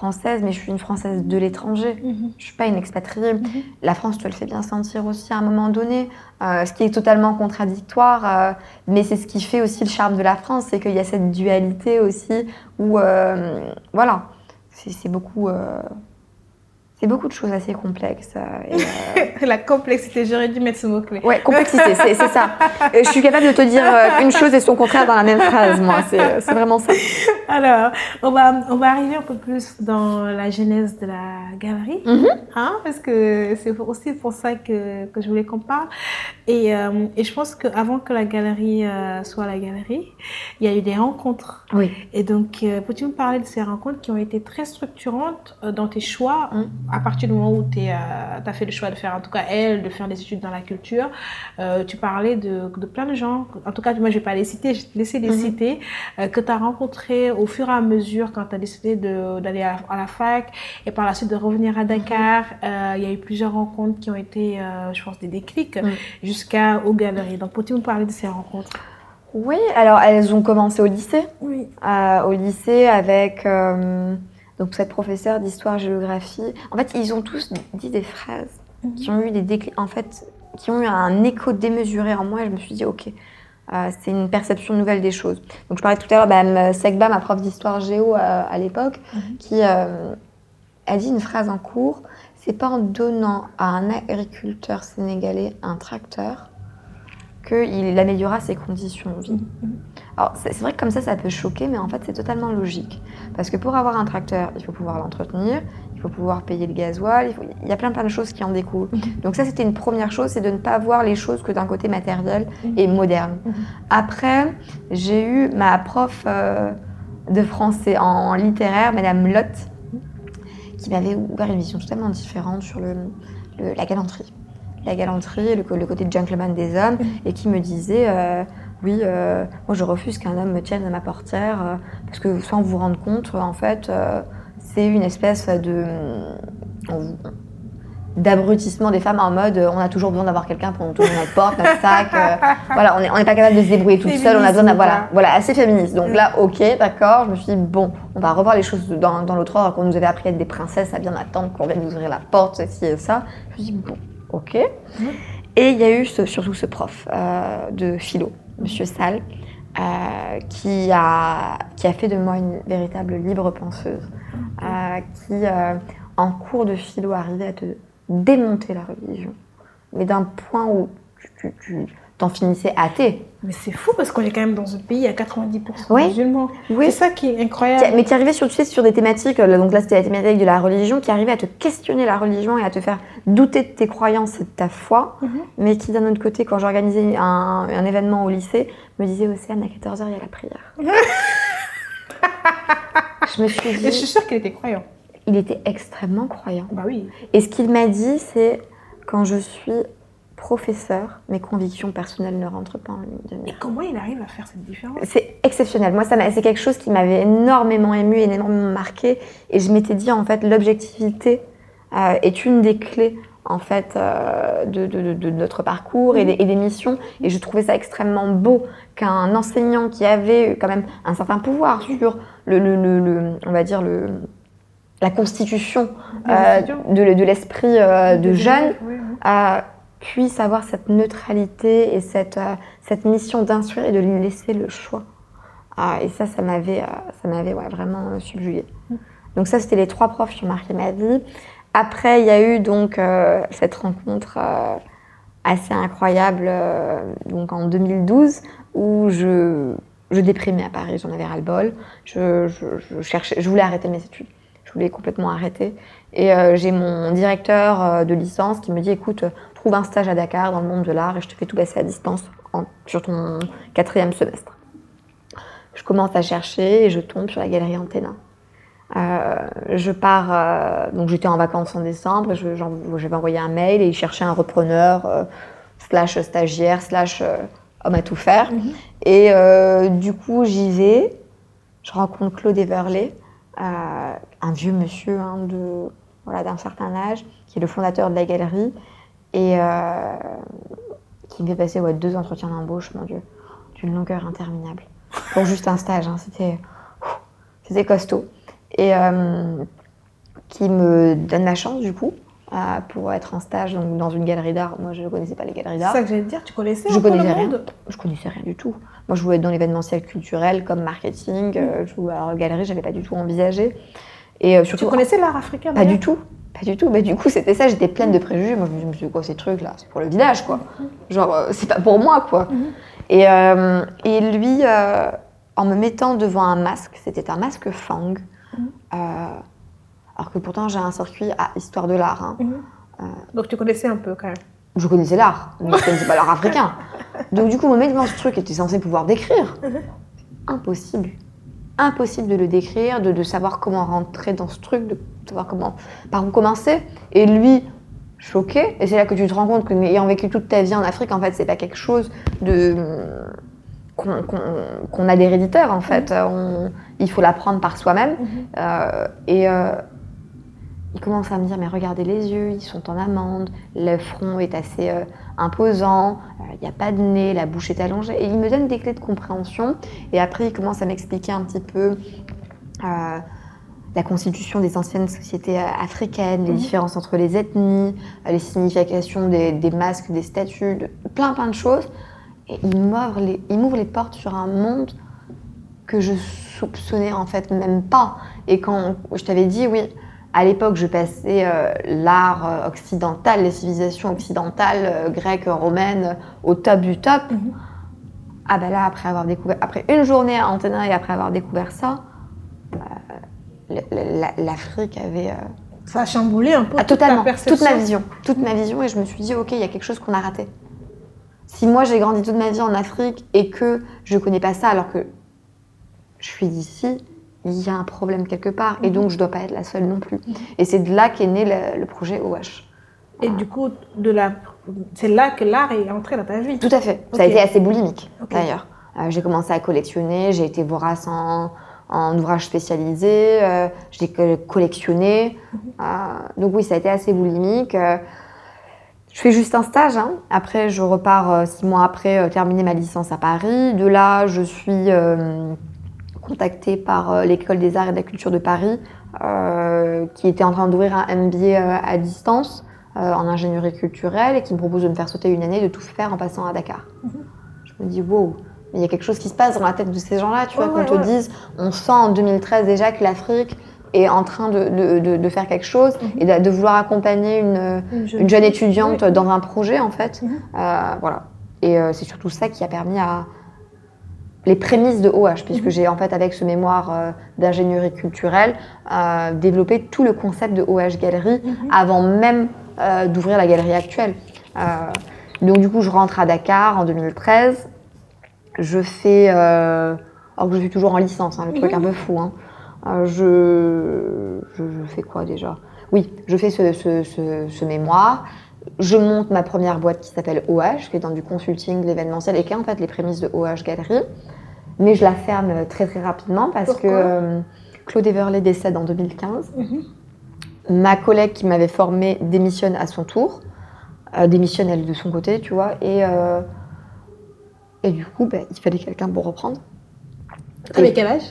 française, mais je suis une française de l'étranger. Mhm. Je suis pas une expatriée. Mhm. La France, tu le fais bien sentir aussi à un moment donné, euh, ce qui est totalement contradictoire, euh, mais c'est ce qui fait aussi le charme de la France, c'est qu'il y a cette dualité aussi où, euh, voilà, c'est beaucoup c'est beaucoup de choses assez complexes. Euh, euh, la complexité, j'aurais dû mettre ce mot-clé. Ouais, complexité, c'est ça. je suis capable de te dire euh, une chose et son contraire dans la même phrase, moi. C'est vraiment ça. Alors, on va, on va arriver un peu plus dans la genèse de la galerie, mm-hmm. hein, parce que c'est aussi pour ça que, que je voulais qu'on parle. Et, et, je pense qu'avant que la galerie soit la galerie, il y a eu des rencontres. Oui. Et donc, peux-tu me parler de ces rencontres qui ont été très structurantes dans tes choix mm à partir du moment où tu euh, as fait le choix de faire, en tout cas elle, de faire des études dans la culture, euh, tu parlais de, de, plein de gens, en tout cas moi je vais pas les citer, je vais te laisser les mhm. citer, euh, que tu as rencontrés au fur et à mesure quand tu as décidé d'aller à, la fac et par la suite de revenir à Dakar. Mhm. Il y a eu plusieurs rencontres qui ont été, je pense, des déclics jusqu'à aux galeries. Donc peux-tu nous parler de ces rencontres? Oui, alors elles ont commencé au lycée. Oui. au lycée avec donc cette professeure d'histoire-géographie, en fait, ils ont tous dit des phrases mhm. qui ont eu des en fait, qui ont eu un écho démesuré en moi. Et je me suis dit, ok, euh, c'est une perception nouvelle des choses. Donc je parlais tout à l'heure, bah, Segba, ma prof d'histoire géo euh, à l'époque, mhm. qui euh, a dit une phrase en cours. C'est pas en donnant à un agriculteur sénégalais un tracteur qu'il améliorera ses conditions de vie. Mhm. Alors, c'est vrai que comme ça, ça peut choquer, mais en fait, c'est totalement logique. Parce que pour avoir un tracteur, il faut pouvoir l'entretenir, il faut pouvoir payer le gasoil, il, y a plein plein de choses qui en découlent. Donc ça, c'était une première chose, c'est de ne pas voir les choses que d'un côté matériel mhm. et moderne. Mhm. Après, j'ai eu ma prof euh, de français en littéraire, Madame Lotte, qui m'avait ouvert une vision totalement différente sur le, la galanterie. La galanterie, le, le, côté gentleman des hommes, et qui me disait... Euh, oui, euh, moi je refuse qu'un homme me tienne à ma portière euh, parce que sans vous rendre compte, en fait, euh, c'est une espèce de d'abrutissement des femmes en mode on a toujours besoin d'avoir quelqu'un pour nous tourner notre porte, notre sac. voilà, on n'est pas capable de se débrouiller toute seule, on a besoin voilà, voilà, assez féministe. Donc là, ok, d'accord, je me suis dit bon, on va revoir les choses dans, dans l'autre ordre qu'on nous avait appris à être des princesses, à bien attendre qu'on vienne nous ouvrir la porte, ceci et ça. Je me suis dit bon, ok. Et il y a eu surtout ce prof de philo Monsieur Salle, euh, qui, a, fait de moi une véritable libre penseuse, euh, qui, euh, en cours de philo, arrivait à te démonter la religion, mais d'un point où tu, tu, t'en finissais athée. Mais c'est fou parce qu'on est quand même dans un pays à 90% musulmans. Oui. C'est ça qui est incroyable. Mais tu arrivais sur, tu sais, sur des thématiques, donc là c'était la thématique de la religion, qui arrivait à te questionner la religion et à te faire douter de tes croyances et de ta foi, mhm. mais qui d'un autre côté, quand j'organisais un, un, événement au lycée, me disait Océane, à 14h il y a la prière. je me suis dit... Et je suis sûre qu'il était croyant. Il était extrêmement croyant. Bah oui. Et ce qu'il m'a dit, c'est quand je suis professeur, mes convictions personnelles ne rentrent pas en ligne de mire. Et comment il arrive à faire cette différence? C'est exceptionnel. Moi, c'est quelque chose qui m'avait énormément ému, énormément marqué. Et je m'étais dit, en fait, l'objectivité euh, est une des clés en fait euh, de, notre parcours et, des, et, des, missions. Et je trouvais ça extrêmement beau qu'un enseignant qui avait quand même un certain pouvoir sur le, le on va dire le la constitution euh, de, l'esprit de jeune, puisse avoir cette neutralité et cette, euh, cette mission d'instruire et de lui laisser le choix. Ah, et ça, ça m'avait, euh, ça m'avait ouais, vraiment euh, subjugué. Mm. Donc ça, c'était les trois profs qui ont marqué ma vie. Après, il y a eu donc cette rencontre assez incroyable donc en 2012 où je, je déprimais à Paris, j'en avais ras-le-bol. Je, je, cherchais, je voulais arrêter mes études. Je voulais complètement arrêter. Et j'ai mon directeur de licence qui me dit écoute, trouve un stage à Dakar dans le monde de l'art et je te fais tout passer à distance sur ton quatrième semestre. Je commence à chercher et je tombe sur la galerie Antenna. Euh, je pars, euh, donc j'étais en vacances en décembre, j'avais envoyé un mail et ils cherchaient un repreneur, euh, slash stagiaire, slash homme à tout faire. Mhm. Et du coup, j'y vais, je rencontre Claude Everley, un vieux monsieur hein, de voilà, d'un certain âge, qui est le fondateur de la galerie, et euh, qui me fait passer ouais, deux entretiens d'embauche, mon Dieu. d'une longueur interminable. Pour juste un stage, hein, c'était, c'était costaud. Et euh, qui me donne la chance, du coup, euh, pour être en stage donc, dans une galerie d'art. Moi, je ne connaissais pas les galeries C'est d'art. ça que j'allais te dire, tu connaissais Je connaissais rien. monde Je connaissais rien du tout. Moi, je voulais être dans l'événementiel culturel comme marketing. euh, je voulais, alors, galerie, j'avais pas du tout envisagé. Et euh, Tu surtout, connaissais l'art africain pas du tout. Pas du tout. Bah, du coup, c'était ça. J'étais pleine de préjugés. Moi, je me suis dit, quoi, ces trucs-là? C'est pour le village, quoi. Genre, euh, c'est pas pour moi, quoi. Mhm. Et, euh, et lui, euh, en me mettant devant un masque, c'était un masque Fang. Mhm. euh, alors que pourtant, j'ai un circuit à histoire de l'art. hein. Donc tu connaissais un peu quand même. Je connaissais l'art, mais je connaissais pas l'art africain. Donc du coup, me mettre devant ce truc était censé pouvoir décrire. Impossible. Impossible de le décrire, de, de savoir comment rentrer dans ce truc, de savoir comment, par où commencer. Et lui, choqué. Et c'est là que tu te rends compte que, ayant vécu toute ta vie en Afrique, en fait, c'est pas quelque chose de qu'on qu'on- qu'on a d'héréditaire, en fait. On- il faut l'apprendre par soi-même. Euh, et euh, il commence à me dire, mais regardez les yeux, ils sont en amande, le front est assez euh, imposant, il n'y a pas de nez, la bouche est allongée. Et il me donne des clés de compréhension. Et après, il commence à m'expliquer un petit peu euh, la constitution des anciennes sociétés euh, africaines, les Mhm. différences entre les ethnies, euh, les significations des, des masques, des statues, de- plein plein de choses. Et il m'ouvre les, il m'ouvre les portes sur un monde que je soupçonnais en fait même pas. Et quand je t'avais dit, oui, à l'époque, je passais euh, l'art occidental, les civilisations occidentales, euh, grecques, romaines, au top du top. Mhm. Ah ben là, après avoir découvert, après une journée à Antenna et après avoir découvert ça, l'Afrique avait euh, Ça a chamboulé un peu ah, toute ta totalement perception. toute ma vision, toute ma vision, et je me suis dit, ok, il y a quelque chose qu'on a raté. Si moi j'ai grandi toute ma vie en Afrique et que je connais pas ça, alors que je suis d'ici, il y a un problème quelque part, et Mhm. donc je dois pas être la seule non plus. Et c'est de là qu'est né le, le projet OH. Et du coup, de la... c'est là que l'art est entré dans ta vie. Tout à fait. Ça a été assez boulimique, d'ailleurs. Euh, j'ai commencé à collectionner, j'ai été vorace en, en ouvrages spécialisés, euh, j'ai co- collectionné. Euh, donc oui, ça a été assez boulimique. Euh, je fais juste un stage. hein. Après, je repars euh, six mois après terminer ma licence à Paris. De là, je suis contactée par l'École des arts et de la culture de Paris, qui était en train d'ouvrir un MBA à distance en ingénierie culturelle et qui me propose de me faire sauter une année de tout faire en passant à Dakar. Je me dis, wow, il y a quelque chose qui se passe dans la tête de ces gens-là, tu vois, Ouais, qu'on ouais, te dise, on sent en 2013 déjà que l'Afrique est en train de, de- de- de faire quelque chose Mhm. et de, vouloir accompagner une, une jeune étudiante Oui. dans un projet, en fait. Mhm. Euh, voilà. Et euh, c'est surtout ça qui a permis à les prémices de OH, puisque Mhm. j'ai en fait avec ce mémoire euh, d'ingénierie culturelle développé tout le concept de OH Galerie avant même d'ouvrir la galerie actuelle. Donc du coup, je rentre à Dakar en 2013. Je fais, euh, alors que je suis toujours en licence, hein, le truc un peu fou. hein. Euh, je, je, je fais quoi déjà? Oui, je fais ce, ce- ce- ce mémoire. Je monte ma première boîte qui s'appelle OH, qui est dans du consulting, de l'événementiel, et qui est en fait les prémices de OH Galerie. Mais je la ferme très très rapidement parce Pourquoi? que euh, Claude Everley décède en 2015. Mhm. Ma collègue qui m'avait formée démissionne à son tour. Euh, démissionne elle de son côté, tu vois. Et, et du coup, ben, il fallait quelqu'un pour reprendre. Avec quel âge?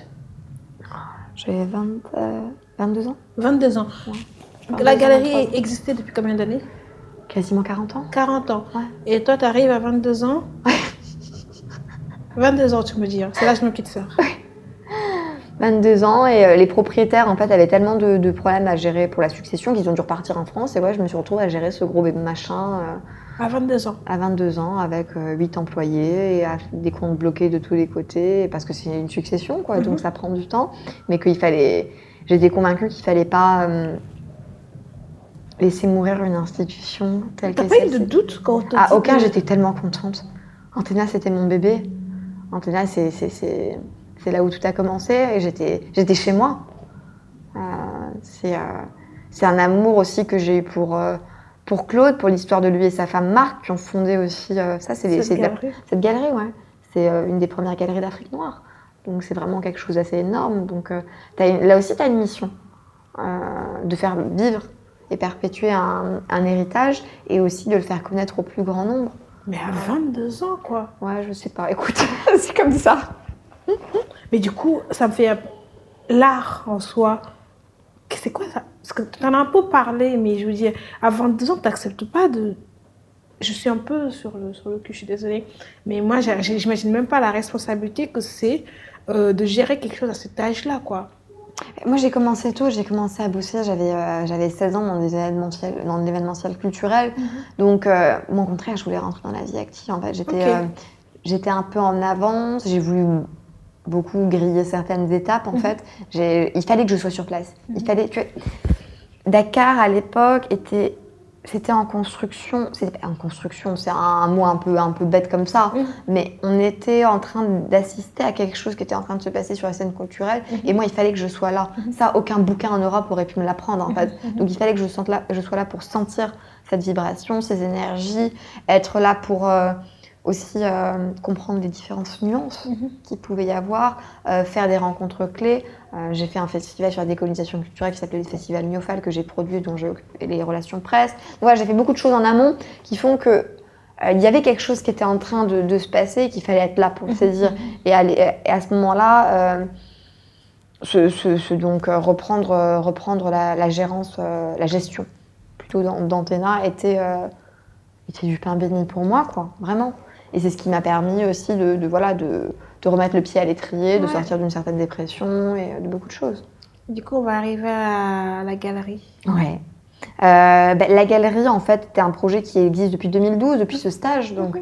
J'avais 20, euh, 22 ans, 22 ans. Ouais. La 22, galerie 23. existait depuis combien d'années? Quasiment 40 ans. 40 ans. Ouais. Et toi, tu arrives à 22 ans? 22 ans, tu me dis. hein. C'est l'âge de ma petite sœur. 22 ans et euh, les propriétaires en fait avaient tellement de, de problèmes à gérer pour la succession qu'ils ont dû repartir en France et ouais je me suis retrouvée à gérer ce gros machin euh, À 22 ans. à 22 ans avec 8 employés et à- des comptes bloqués de tous les côtés parce que c'est une succession quoi Mhm. donc ça prend du temps mais qu'il fallait j'étais convaincue qu'il fallait pas euh, laisser mourir une institution telle T'as que pas eu de doute quand te Ah, aucun, j'étais tellement contente. Antenna, c'était mon bébé. Antenna, c'est, c'est, c'est, c'est là où tout a commencé et j'étais, j'étais chez moi. Euh, c'est, euh, c'est un amour aussi que j'ai eu pour, euh, pour Claude, pour l'histoire de lui et sa femme Marc, qui ont fondé aussi. euh, ça, c'est, Cette galerie. cette galerie, ouais. C'est euh, une des premières galeries d'Afrique noire. Donc c'est vraiment quelque chose d'assez énorme. Donc euh, une- là aussi, tu as une mission de faire vivre et perpétuer un, un héritage et aussi de le faire connaître au plus grand nombre. Mais à 22 ans, quoi. Ouais, je sais pas. Écoute, c'est comme ça. Mais du coup, ça me fait l'art en soi. C'est quoi ça? Parce que tu en as un peu parlé, mais je veux dire, à 22 ans, tu n'acceptes pas de. Je suis un peu sur le, sur le cul, je suis désolée. Mais moi, j'imagine même pas la responsabilité que c'est euh, de gérer quelque chose à cet âge-là, quoi. Moi, j'ai commencé tôt, j'ai commencé à bosser, j'avais euh, j'avais 16 ans dans des événementiels, dans l'événementiel culturel. Donc, euh, au contraire, je voulais rentrer dans la vie active. En fait, j'étais euh, j'étais un peu en avance, j'ai voulu beaucoup griller certaines étapes. En fait, J'ai- il fallait que je sois sur place. Il fallait que Dakar à l'époque était c'était en construction, c'était en construction, c'est un, mot un peu un peu bête comme ça, Mhm. mais on était en train d'assister à quelque chose qui était en train de se passer sur la scène culturelle et moi il fallait que je sois là. Ça aucun bouquin en Europe aurait pu me l'apprendre en fait. Donc il fallait que je sente là, je sois là pour sentir cette vibration, ces énergies, être là pour euh, aussi euh, comprendre les différentes nuances Mhm. qu'il pouvait y avoir, euh, faire des rencontres clés. Euh, j'ai fait un festival sur la décolonisation culturelle qui s'appelait le Festival Miofal que j'ai produit, dont j'ai les relations presse. Donc voilà, j'ai fait beaucoup de choses en amont qui font que il y avait quelque chose qui était en train de, de se passer et qu'il fallait être là pour le saisir. Et à, l'é- et à ce moment-là, donc reprendre, reprendre la, la gérance, la gestion plutôt d'An- d'Antena était, était du pain béni pour moi, quoi, vraiment. Et c'est ce qui m'a permis aussi de, de, voilà, de, de remettre le pied à l'étrier, de Ouais. sortir d'une certaine dépression et euh, de beaucoup de choses. Du coup, on va arriver à la galerie. Ouais. Euh, ben, la galerie, en fait, c'était un projet qui existe depuis 2012, depuis ce stage. Donc,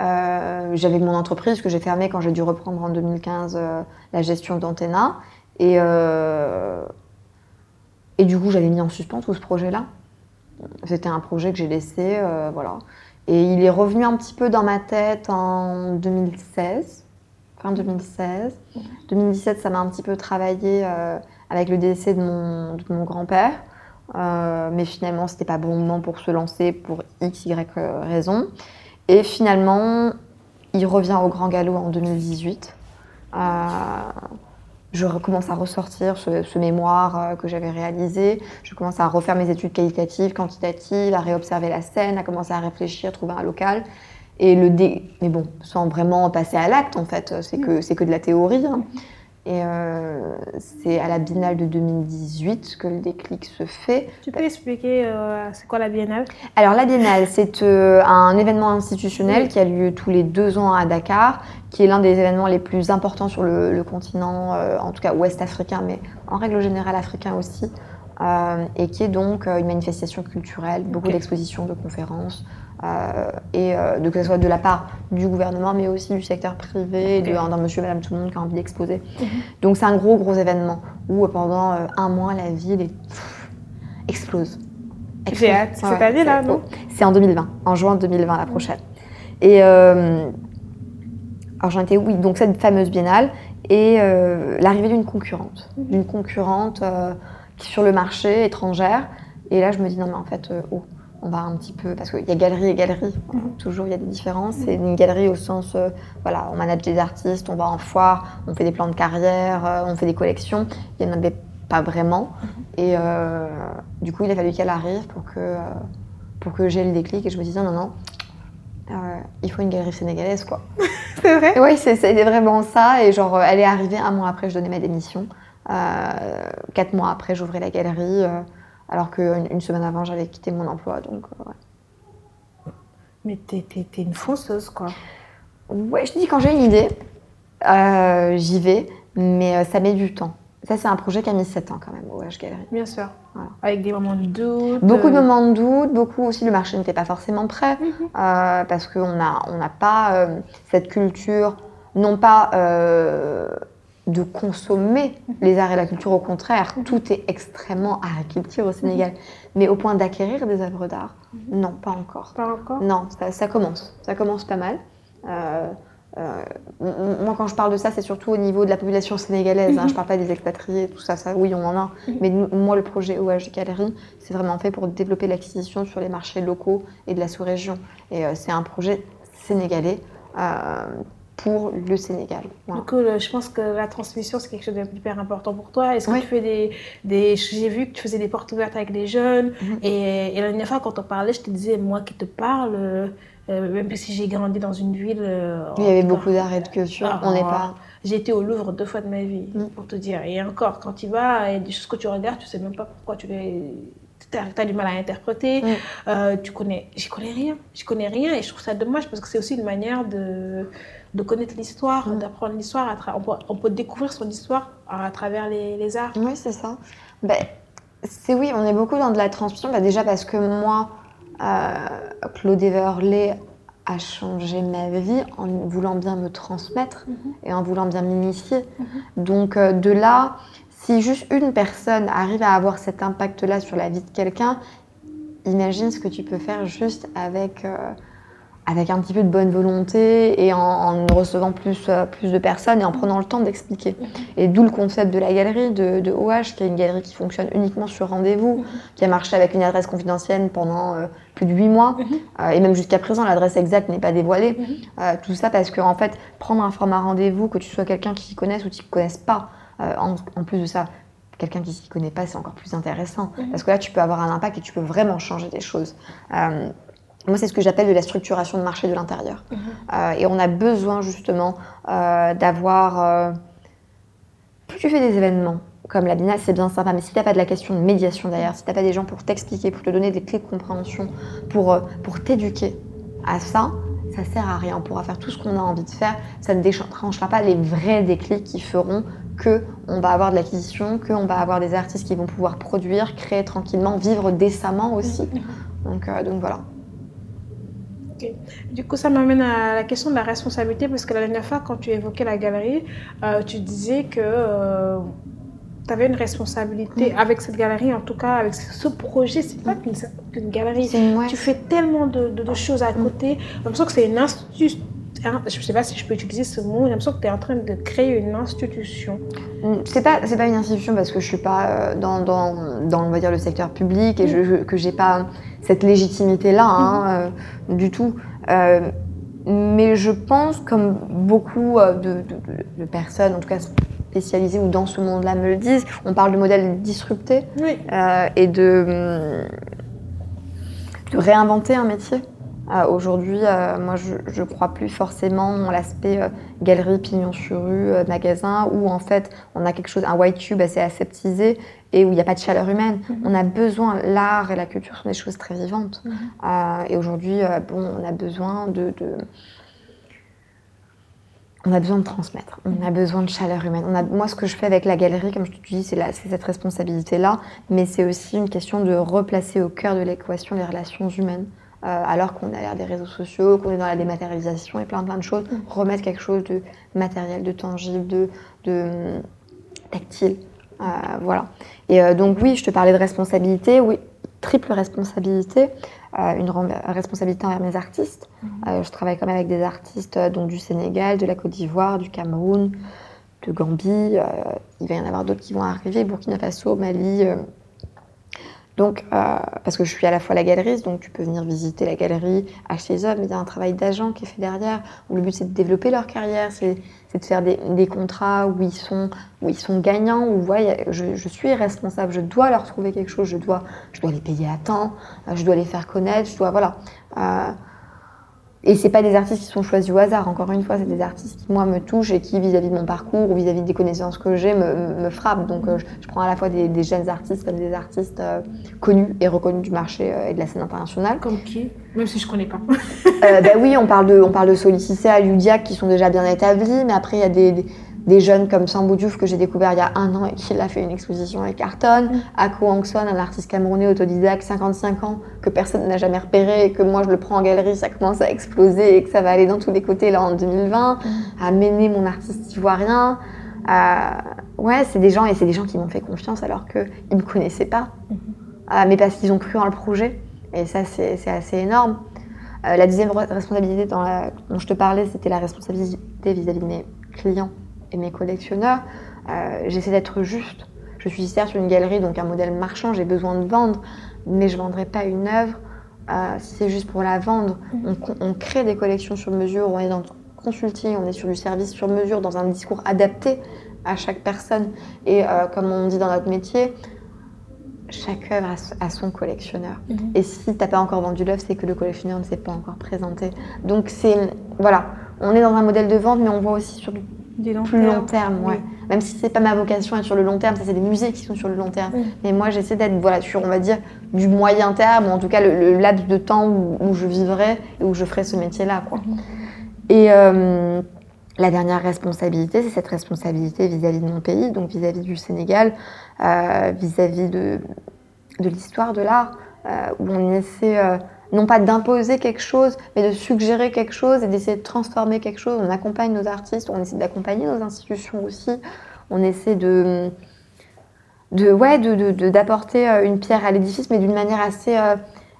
euh, j'avais mon entreprise que j'ai fermée quand j'ai dû reprendre en 2015 euh, la gestion d'Antena. Et, et du coup, j'avais mis en suspens tout ce projet-là. C'était un projet que j'ai laissé, voilà. Et il est revenu un petit peu dans ma tête en 2016, fin 2016. 2017, ça m'a un petit peu travaillé euh, avec le décès de mon, de mon grand-père. Euh, mais finalement, c'était pas bon moment pour se lancer pour x, y raison. Et finalement, il revient au grand galop en 2018. Euh, je recommence à ressortir ce, ce mémoire euh, que j'avais réalisé. Je commence à refaire mes études qualitatives, quantitatives, à réobserver la scène, à commencer à réfléchir, trouver un local. Et le dé... Mais bon, sans vraiment passer à l'acte, en fait, c'est que, c'est que de la théorie. hein. Et euh, c'est à la Biennale de 2018 que le déclic se fait. Tu peux expliquer euh, c'est quoi la biennale? Alors la Biennale, c'est euh, un événement institutionnel qui a lieu tous les deux ans à Dakar, qui est l'un des événements les plus importants sur le, le continent, en tout cas ouest africain, mais en règle générale africain aussi, et qui est donc une manifestation culturelle, beaucoup d'expositions, de conférences, et euh, de, que ce soit de la part du gouvernement, mais aussi du secteur privé, Ok. de- d'un monsieur, madame, tout le monde qui a envie d'exposer. Mhm. Donc c'est un gros, gros événement où euh, pendant euh, un mois, la ville est- explose. J'ai hâte. Ouais, Cette année, là, c'est- non C'est en 2020, en juin 2020, la prochaine. Et euh, alors j'en étais, oui, donc cette fameuse biennale et euh, l'arrivée d'une concurrente, Mhm. d'une concurrente euh, qui est sur le marché étrangère. Et là, je me dis non mais en fait, euh, oh, on va un petit peu parce qu'il y a galerie et galerie. Mhm. Toujours, il y a des différences. C'est une galerie au sens, euh, voilà, on manage des artistes, on va en foire, on fait des plans de carrière, euh, on fait des collections. Il n'y en avait pas vraiment. Et euh, du coup, il a fallu qu'elle arrive pour que, pour que j'ai le déclic et je me disais non, non, il faut une galerie sénégalaise quoi. C'est vrai? Oui, c'est- c'était vraiment ça. Et genre, elle est arrivée un mois après, je donnais ma démission. Quatre mois après, j'ouvrais la galerie. Alors qu'une une semaine avant, j'avais quitté mon emploi. Donc, euh, ouais. Mais t'es, t'es- t'es une fonceuse, quoi. Ouais, je dis quand j'ai une idée, euh, j'y vais, mais euh, ça met du temps. Ça, c'est un projet qui a mis 7 ans quand même, au H Galerie. Bien sûr. Voilà. Avec des moments de doute. Beaucoup de moments de doute, beaucoup aussi, le marché n'était pas forcément prêt, Mhm. euh, parce qu'on n'a on n'a pas euh, cette culture, non pas de consommer les arts et la culture, au contraire, tout est extrêmement agriculture au Sénégal, mais au point d'acquérir des œuvres d'art, non, pas encore. Pas encore? Non, ça, ça commence. Ça commence pas mal. Euh, euh, moi, quand je parle de ça, c'est surtout au niveau de la population sénégalaise. hein. Je parle pas des expatriés, tout ça. Ça, oui, on en a. Mais moi, le projet OH Galerie, c'est vraiment fait pour développer l'acquisition sur les marchés locaux et de la sous-région. Et euh, c'est un projet sénégalais pour le Sénégal. Du coup, je pense que la transmission, c'est quelque chose d'hyper important pour toi. Est-ce que tu fais des... des... J'ai vu que tu faisais des portes ouvertes avec des jeunes. Mhm. et, la dernière fois, quand on parlait, je te disais, moi qui te parle, euh, même si j'ai grandi dans une ville... Euh, il y avait beaucoup d'arrêts de culture. Ah, on n'est pas... J'ai été au Louvre deux fois de ma vie, mhm. pour te dire. Et encore, quand tu vas, il y a des choses que tu regardes, tu sais même pas pourquoi tu les tu as, du mal à interpréter, euh, tu connais, j'y connais rien, j'y connais rien et je trouve ça dommage parce que c'est aussi une manière de, de connaître l'histoire, d'apprendre l'histoire, on peut, on peut, découvrir son histoire à, travers les, les, arts. Oui, c'est ça. Ben, c'est oui, on est beaucoup dans de la transmission, ben, déjà parce que moi, euh, Claude Everley a changé ma vie en voulant bien me transmettre mhm. et en voulant bien m'initier. Mhm. Donc euh, de là, si juste une personne arrive à avoir cet impact-là sur la vie de quelqu'un, imagine ce que tu peux faire juste avec, euh, avec un petit peu de bonne volonté et en, recevant plus, euh, plus de personnes et en prenant le temps d'expliquer. Et d'où le concept de la galerie de, de, OH, qui est une galerie qui fonctionne uniquement sur rendez-vous, qui a marché avec une adresse confidentielle pendant euh, plus de huit mois. et même jusqu'à présent, l'adresse exacte n'est pas dévoilée. tout ça parce que, en fait, prendre un format rendez-vous, que tu sois quelqu'un qui s'y connaisse ou qui ne connaisse pas, euh, en, plus de ça, quelqu'un qui s'y connaît pas, c'est encore plus intéressant. Mhm. Parce que là, tu peux avoir un impact et tu peux vraiment changer des choses. Euh, moi, c'est ce que j'appelle de la structuration de marché de l'intérieur. Mhm. Euh, et on a besoin justement d'avoir... plus tu fais des événements, comme la BINA, c'est bien sympa, mais si tu n'as pas de la question de médiation derrière, si tu n'as pas des gens pour t'expliquer, pour te donner des clés de compréhension, pour, pour t'éduquer à ça, ça sert à rien. On pourra faire tout ce qu'on a envie de faire, ça ne déclenchera pas les vrais déclics qui feront qu'on va avoir de l'acquisition, qu'on va avoir des artistes qui vont pouvoir produire, créer tranquillement, vivre décemment aussi. Donc, euh, donc voilà. Du coup, ça m'amène à la question de la responsabilité, parce que la dernière fois, quand tu évoquais la galerie, euh, tu disais que euh, tu avais une responsabilité avec cette galerie, en tout cas avec ce projet. C'est pas qu'une galerie. Tu fais tellement de, choses à côté. J'ai l'impression que c'est une institution je ne sais pas si je peux utiliser ce mot, j'ai l'impression que tu es en train de créer une institution. Mm, c'est pas, pas une institution parce que je suis pas euh, dans, dans, dans on va dire, le secteur public et je, que j'ai pas cette légitimité-là hein, mhm. euh, du tout. Euh, mais je pense, comme beaucoup de, de, personnes, en tout cas spécialisées ou dans ce monde-là me le disent, on parle de modèle disrupté et de, de réinventer un métier. Euh, aujourd'hui, euh, moi, je ne crois plus forcément en l'aspect euh, galerie, pignon sur rue, magasin, où en fait, on a quelque chose, un white tube assez aseptisé et où il n'y a pas de chaleur humaine. Mhm. On a besoin, l'art et la culture sont des choses très vivantes. Mhm. et aujourd'hui, bon, on a besoin de, on a besoin de transmettre, on a besoin de chaleur humaine. On a, moi, ce que je fais avec la galerie, comme je te dis, c'est cette responsabilité-là, mais c'est aussi une question de replacer au cœur de l'équation les relations humaines. Euh, alors qu'on a des réseaux sociaux, qu'on est dans la dématérialisation et plein plein de choses, mm. remettre quelque chose de matériel, de tangible, de, de tactile. Euh, voilà. Et euh, donc oui, je te parlais de responsabilité, oui, triple responsabilité, une responsabilité envers mes artistes. Mm. je travaille quand même avec des artistes donc, du Sénégal, de la Côte d'Ivoire, du Cameroun, de Gambie. il va y en avoir d'autres qui vont arriver, Burkina Faso, Mali, donc, euh, parce que je suis à la fois la galeriste, donc tu peux venir visiter la galerie, acheter les œuvres, mais il y a un travail d'agent qui est fait derrière, où le but c'est de développer leur carrière, c'est de faire des, contrats où ils sont, où ils sont gagnants, où ouais, je, je, suis responsable, je dois leur trouver quelque chose, je dois, je dois les payer à temps, euh, je dois les faire connaître, je dois, voilà. Euh, et c'est pas des artistes qui sont choisis au hasard. Encore une fois, c'est des artistes qui moi me touchent et qui vis-à-vis de mon parcours ou vis-à-vis des connaissances que j'ai me, me, frappent. Donc euh, je, prends à la fois des, jeunes artistes comme des artistes euh, connus et reconnus du marché euh, et de la scène internationale. Comme qui? Même si je connais pas. ben oui, on parle de on parle de qui sont déjà bien établis, mais après il y a des des jeunes comme Sambou Diouf que j'ai découvert il y a un an et qui a fait une exposition avec Carton, mm. Ako Angson, un artiste camerounais autodidacte, 55 ans, que personne n'a jamais repéré et que moi je le prends en galerie, ça commence à exploser et que ça va aller dans tous les côtés là en 2020, mm. à mener mon artiste ivoirien. Ouais, c'est des gens et c'est des gens qui m'ont fait confiance alors qu'ils ne me connaissaient pas, mm-hmm. mais parce qu'ils ont cru en le projet et ça c'est assez énorme. Euh, la deuxième responsabilité dont je te parlais, c'était la responsabilité vis-à-vis de mes clients et mes collectionneurs, euh, j'essaie d'être juste. Je suis certes une galerie, donc un modèle marchand, j'ai besoin de vendre, mais je ne vendrai pas une œuvre euh, si c'est juste pour la vendre. Mm. On, crée des collections sur mesure, on est dans consulting, on est sur du service sur mesure, dans un discours adapté à chaque personne. Et euh, comme on dit dans notre métier, chaque œuvre a, son collectionneur. Mhm. Et si tu n'as pas encore vendu l'œuvre, c'est que le collectionneur ne s'est pas encore présenté. Donc c'est voilà, on est dans un modèle de vente, mais on voit aussi sur du, plus long terme. Ouais. Même si c'est pas ma vocation être sur le long terme, ça c'est des musées qui sont sur le long terme. Mais moi j'essaie d'être voilà sur on va dire du moyen terme, ou en tout cas le, laps de temps où, je vivrai et où je ferai ce métier-là. Quoi. Mhm. Et euh, la dernière responsabilité, c'est cette responsabilité vis-à-vis de mon pays, donc vis-à-vis du Sénégal, euh, vis-à-vis de, de l'histoire de l'art, euh, où on essaie non pas d'imposer quelque chose, mais de suggérer quelque chose et d'essayer de transformer quelque chose. On accompagne nos artistes, on essaie d'accompagner nos institutions aussi, on essaie de, de ouais, d'apporter de, une pierre à l'édifice, mais d'une manière assez,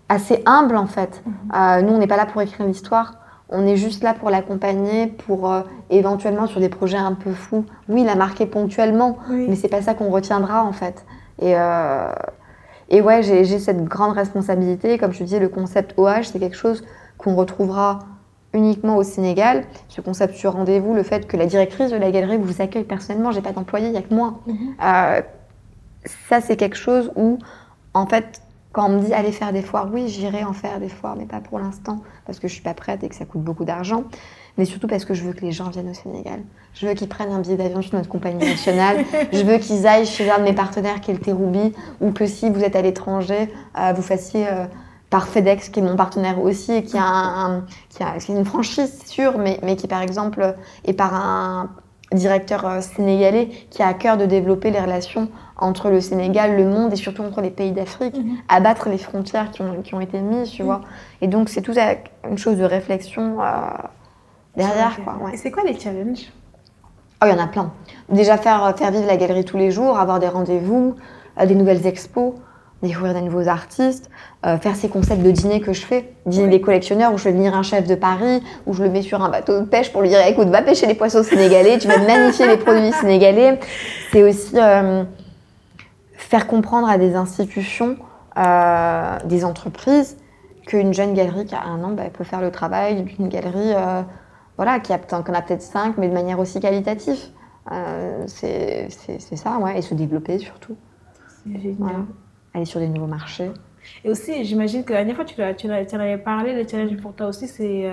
assez humble en fait. Mmh. nous, on n'est pas là pour écrire l'histoire. On est juste là pour l'accompagner, pour euh, éventuellement sur des projets un peu fous. Oui, il a marqué ponctuellement, mais c'est pas ça qu'on retiendra en fait. Et, euh, et ouais, j'ai cette grande responsabilité. Comme je te disais, le concept OH, c'est quelque chose qu'on retrouvera uniquement au Sénégal. Ce concept sur rendez-vous, le fait que la directrice de la galerie vous accueille personnellement, j'ai pas d'employé, il n'y a que moi. Mhm. Euh, ça, c'est quelque chose où, en fait, quand on me dit allez faire des foires, oui, j'irai en faire des foires, mais pas pour l'instant, parce que je suis pas prête et que ça coûte beaucoup d'argent. Mais surtout parce que je veux que les gens viennent au Sénégal. Je veux qu'ils prennent un billet d'avion chez notre compagnie nationale. je veux qu'ils aillent chez un de mes partenaires qui est le Terroubi, ou que si vous êtes à l'étranger, euh, vous fassiez euh, par FedEx, qui est mon partenaire aussi, et qui a, un, qui a, une franchise, sûre, mais, mais qui par exemple est par un directeur euh, sénégalais qui a à cœur de développer les relations entre le Sénégal, le monde et surtout entre les pays d'Afrique, mhm. abattre les frontières qui ont, qui ont été mises, tu mhm. vois. Et donc, c'est tout une chose de réflexion euh, derrière. Et c'est quoi les challenges? Oh, il y en a plein. Déjà, faire, faire vivre la galerie tous les jours, avoir des rendez-vous, euh, des nouvelles expos découvrir des nouveaux artistes, euh, faire ces concepts de dîner que je fais, dîner des collectionneurs où je fais venir un chef de Paris, où je le mets sur un bateau de pêche pour lui dire écoute, va pêcher les poissons sénégalais, tu vas magnifier les produits sénégalais. C'est aussi faire comprendre à des institutions, euh, des entreprises, qu'une jeune galerie qui a un an bah, peut faire le travail d'une galerie euh, voilà, qui a, qu'on a peut-être cinq, mais de manière aussi qualitative. Euh, c'est, ça, ouais, et se développer surtout. C'est génial. Aller sur des nouveaux marchés. Et aussi, j'imagine que la dernière fois, tu, tu, tu en avais parlé, le challenge pour toi aussi, c'est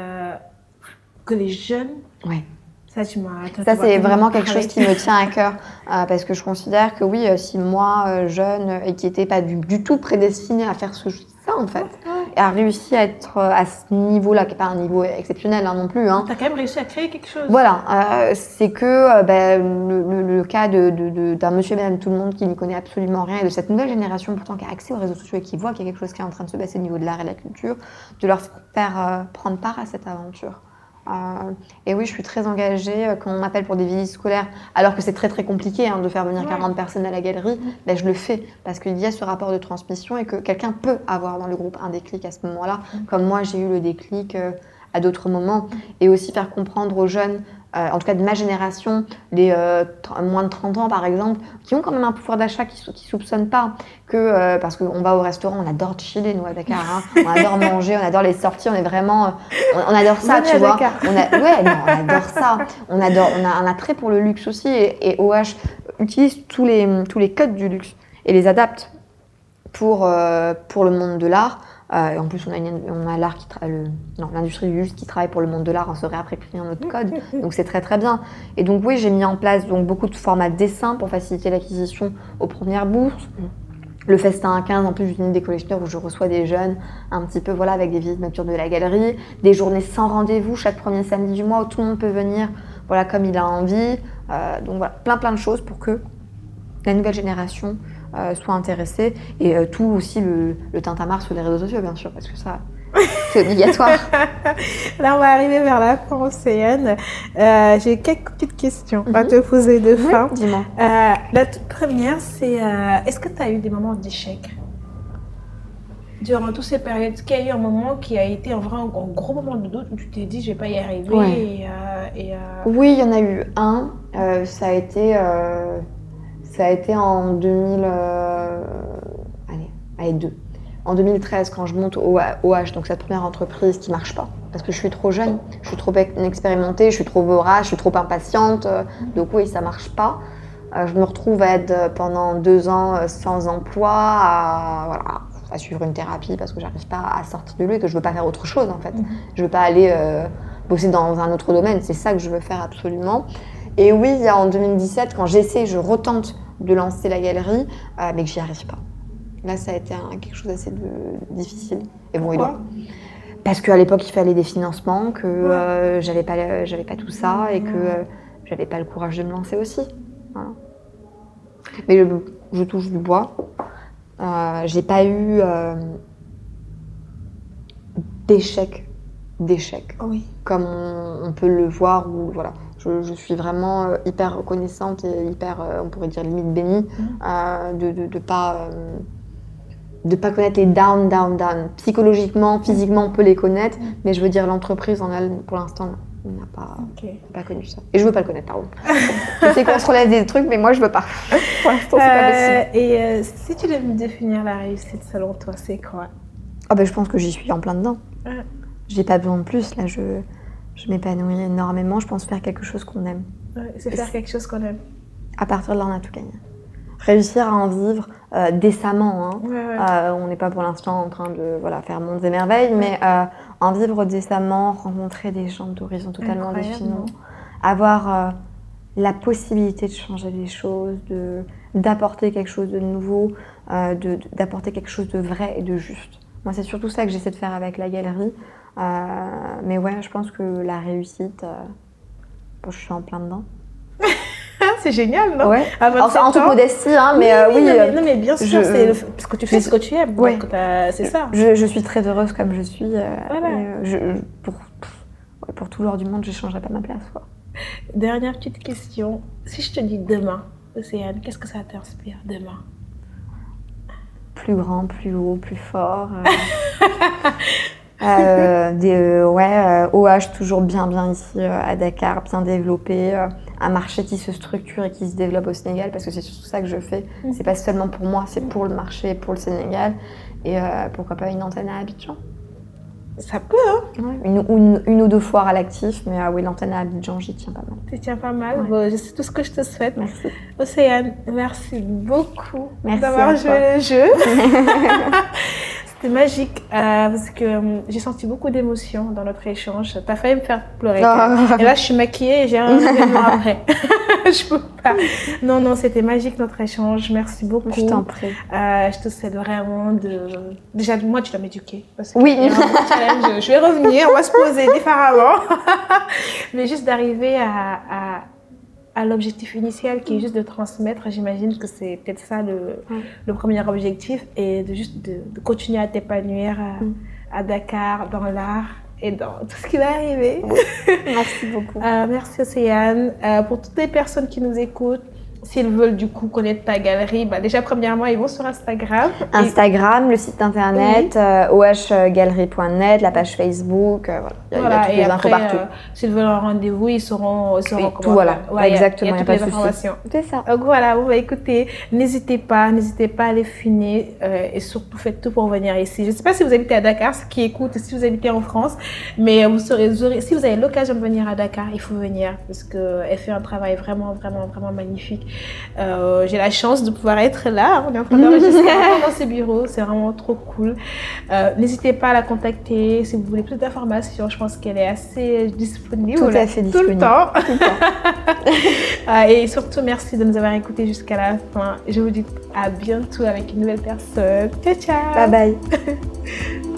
que les jeunes ouais. Ça, Ça c'est vraiment quelque chose qui me tient à cœur. Euh, parce que je considère que oui, euh, si moi, euh, jeune, et qui n'étais pas du, tout prédestinée à faire ce, ça, en fait, a réussi à être à ce niveau-là, qui n'est pas un niveau exceptionnel hein, non plus. Hein. Tu as quand même réussi à créer quelque chose. Voilà. c'est que ben, le, cas d'un de, de, monsieur et madame tout le monde qui n'y connaît absolument rien, et de cette nouvelle génération pourtant qui a accès aux réseaux sociaux et qui voit qu'il y a quelque chose qui est en train de se passer au niveau de l'art et de la culture, de leur faire prendre part à cette aventure. Euh, et oui, je suis très engagée. Euh, quand on m'appelle pour des visites scolaires, alors que c'est très très compliqué hein, de faire venir 40 personnes à la galerie, ben, je le fais parce qu'il y a ce rapport de transmission et que quelqu'un peut avoir dans le groupe un déclic à ce moment-là, comme moi j'ai eu le déclic euh, à d'autres moments. Et aussi faire comprendre aux jeunes euh, en tout cas de ma génération, les euh, moins de 30 ans par exemple, qui ont quand même un pouvoir d'achat qui ne soupçonnent pas que, euh, parce qu'on va au restaurant, on adore chiller nous à Dakar, hein. on adore manger, on adore les sorties, on est vraiment, on, adore ça, tu vois. On a, ouais, non, on adore ça. On adore, on a un attrait pour le luxe aussi et, et OH utilise tous les, tous les codes du luxe et les adapte pour, pour le monde de l'art. Euh, et en plus, on a, on a l'art qui l'industrie du luxe qui travaille pour le monde de l'art, on se réapproprie un autre code. Donc c'est très très bien. Et donc oui, j'ai mis en place donc beaucoup de formats de dessin pour faciliter l'acquisition aux premières bourses. Le festin à 15, en plus j'utilise des collectionneurs où je reçois des jeunes un petit peu voilà avec des visites nocturnes de la galerie, des journées sans rendez-vous chaque premier samedi du mois où tout le monde peut venir voilà comme il a envie. Euh, donc voilà, plein plein de choses pour que la nouvelle génération euh, soit intéressés. Et euh, tout aussi le, le tintamarre sur les réseaux sociaux, bien sûr, parce que ça, c'est obligatoire. Là, on va arriver vers la fin, Océane. Euh, j'ai quelques petites questions à te poser de fin. Dis-moi. la toute première, c'est est-ce que tu as eu des moments d'échec? Durant toutes ces périodes, est-ce qu'il y a eu un moment qui a été un, vrai, un gros moment de doute où tu t'es dit je vais pas y arriver et, Oui, il y en a eu un. ça a été ça a été en 2000. Euh, allez, allez, deux. En 2013, quand je monte au OH, donc cette première entreprise qui marche pas. parce que je suis trop jeune, je suis trop inexpérimentée, je suis trop vorace, je suis trop impatiente. euh, Donc oui, ça marche pas. Euh, je me retrouve à être pendant deux ans euh, sans emploi, à, voilà, à suivre une thérapie parce que j'arrive pas à sortir de lui et que je veux pas faire autre chose en fait. Je veux pas aller euh, bosser dans un autre domaine, c'est ça que je veux faire absolument. Et oui, il y a en 2017, quand j'essaie, je retente de lancer la galerie, euh, mais que j'y arrive pas. Là, ça a été un- quelque chose d'assez difficile. Et bon, il Pourquoi? Parce qu'à l'époque, il fallait des financements, que euh, j'avais pas, j'avais pas tout ça et que euh, j'avais pas le courage de me lancer aussi. Voilà. Mais je, je touche du bois. Euh, j'ai pas eu euh, d'échec, d'échec, Oui. comme on, on peut le voir. Ou voilà, je, je suis vraiment euh, hyper reconnaissante et hyper, euh, on pourrait dire limite bénie euh, de, de, de pas de pas connaître les down, down, down. Psychologiquement, physiquement, on peut les connaître, mais je veux dire l'entreprise en elle, pour l'instant, on n'a pas, pas connu ça. Et je veux pas le connaître, pardon. je sais qu'on se relève des trucs, mais moi, je veux pas. Pour l'instant, c'est pas possible. Et euh, si tu devais me définir la réussite selon toi, c'est quoi? Ah ben, je pense que j'y suis en plein dedans. Ouais. J'ai pas besoin de plus. Là, je, je m'épanouis énormément. Je pense faire quelque chose qu'on aime. Ouais, C'est faire quelque chose qu'on aime. À partir de là, on a tout gagné. Réussir à en vivre euh, décemment. Hein. Ouais, ouais. Euh, on n'est pas pour l'instant en train de voilà, faire mondes et merveilles, mais euh, en vivre décemment, rencontrer des gens d'horizons totalement différents, avoir la possibilité de changer les choses, de, d'apporter quelque chose de nouveau, d'apporter quelque chose de vrai et de juste. Moi, c'est surtout ça que j'essaie de faire avec la galerie. Euh, mais ouais, je pense que la réussite, euh, bon, je suis en plein dedans. C'est génial, non Ouais. À 27 Enfin, en toute modestie, hein, mais oui, non, euh, mais, non, mais bien sûr, je- c'est le- parce que tu fais je- ce que tu aimes. Ouais. C'est ça. Je, je suis très heureuse comme je suis. Voilà. et, pour, pour tout l'or du monde, je ne changerai pas ma place. Quoi. Dernière petite question. Si je te dis demain, Océane, qu'est-ce que ça t'inspire demain? Plus grand, plus haut, plus fort. euh, euh, des, euh, ouais, euh, OH toujours bien bien ici euh, à Dakar, bien développé. euh, un marché qui se structure et qui se développe au Sénégal parce que c'est surtout ça que je fais. Mhm. C'est pas seulement pour moi, c'est pour le marché, pour le Sénégal. Et euh, pourquoi pas une antenne à Abidjan Ça peut, hein Ouais, une, une, une ou deux foires à l'actif, mais ah oui, l'antenne à Abidjan, j'y tiens pas mal. Tu tiens pas mal. Ouais. Bon, c'est tout ce que je te souhaite. Merci. Océane, merci beaucoup d'avoir à joué le jeu. C'était magique euh, parce que euh, j'ai senti beaucoup d'émotions dans notre échange. T'as failli me faire pleurer. Oh. Et là, je suis maquillée et j'ai un événement après. je peux pas. Non, non, c'était magique notre échange. Merci beaucoup. Je t'en prie. Euh, je te souhaite vraiment de. Déjà, moi, tu dois m'éduquer. Parce que Oui. un challenge. Je vais revenir, on va se poser différemment. Mais juste d'arriver à, à, à l'objectif initial qui est juste de transmettre, j'imagine que c'est peut-être ça le, Ouais. le premier objectif et de juste de, de continuer à t'épanouir à, Mm. à Dakar, dans l'art et dans tout ce qui va arriver. Merci beaucoup. Euh, merci Océane. Euh, pour toutes les personnes qui nous écoutent, s'ils veulent du coup connaître ta galerie, bah, déjà premièrement, ils vont sur Instagram. Et- Instagram, le site internet, euh, ohgalerie.net, la page Facebook, euh, voilà. Il y a, Voilà, toutes les infos partout. euh, s'ils veulent un rendez-vous, ils sauront, ils comment tout, voilà. faire. Ouais, il y a- Exactement, il y a, y a toutes pas les informations. C'est ça. Donc voilà, bon, bah, écoutez, n'hésitez pas, n'hésitez pas à les finir euh, et surtout faites tout pour venir ici. Je ne sais pas si vous habitez à Dakar, ceux qui écoutent, si vous habitez en France, mais vous serez, si vous avez l'occasion de venir à Dakar, il faut venir parce qu'elle fait un travail vraiment, vraiment, vraiment magnifique. Euh, J'ai la chance de pouvoir être là. On est en train d'enregistrer dans ses bureaux, c'est vraiment trop cool. Euh, n'hésitez pas à la contacter si vous voulez plus d'informations. Je pense qu'elle est assez disponible. Tout à fait Tout le disponible. temps. Tout le temps. Ah, et surtout, merci de nous avoir écoutés jusqu'à la fin. Je vous dis à bientôt avec une nouvelle personne. Ciao, ciao. Bye bye.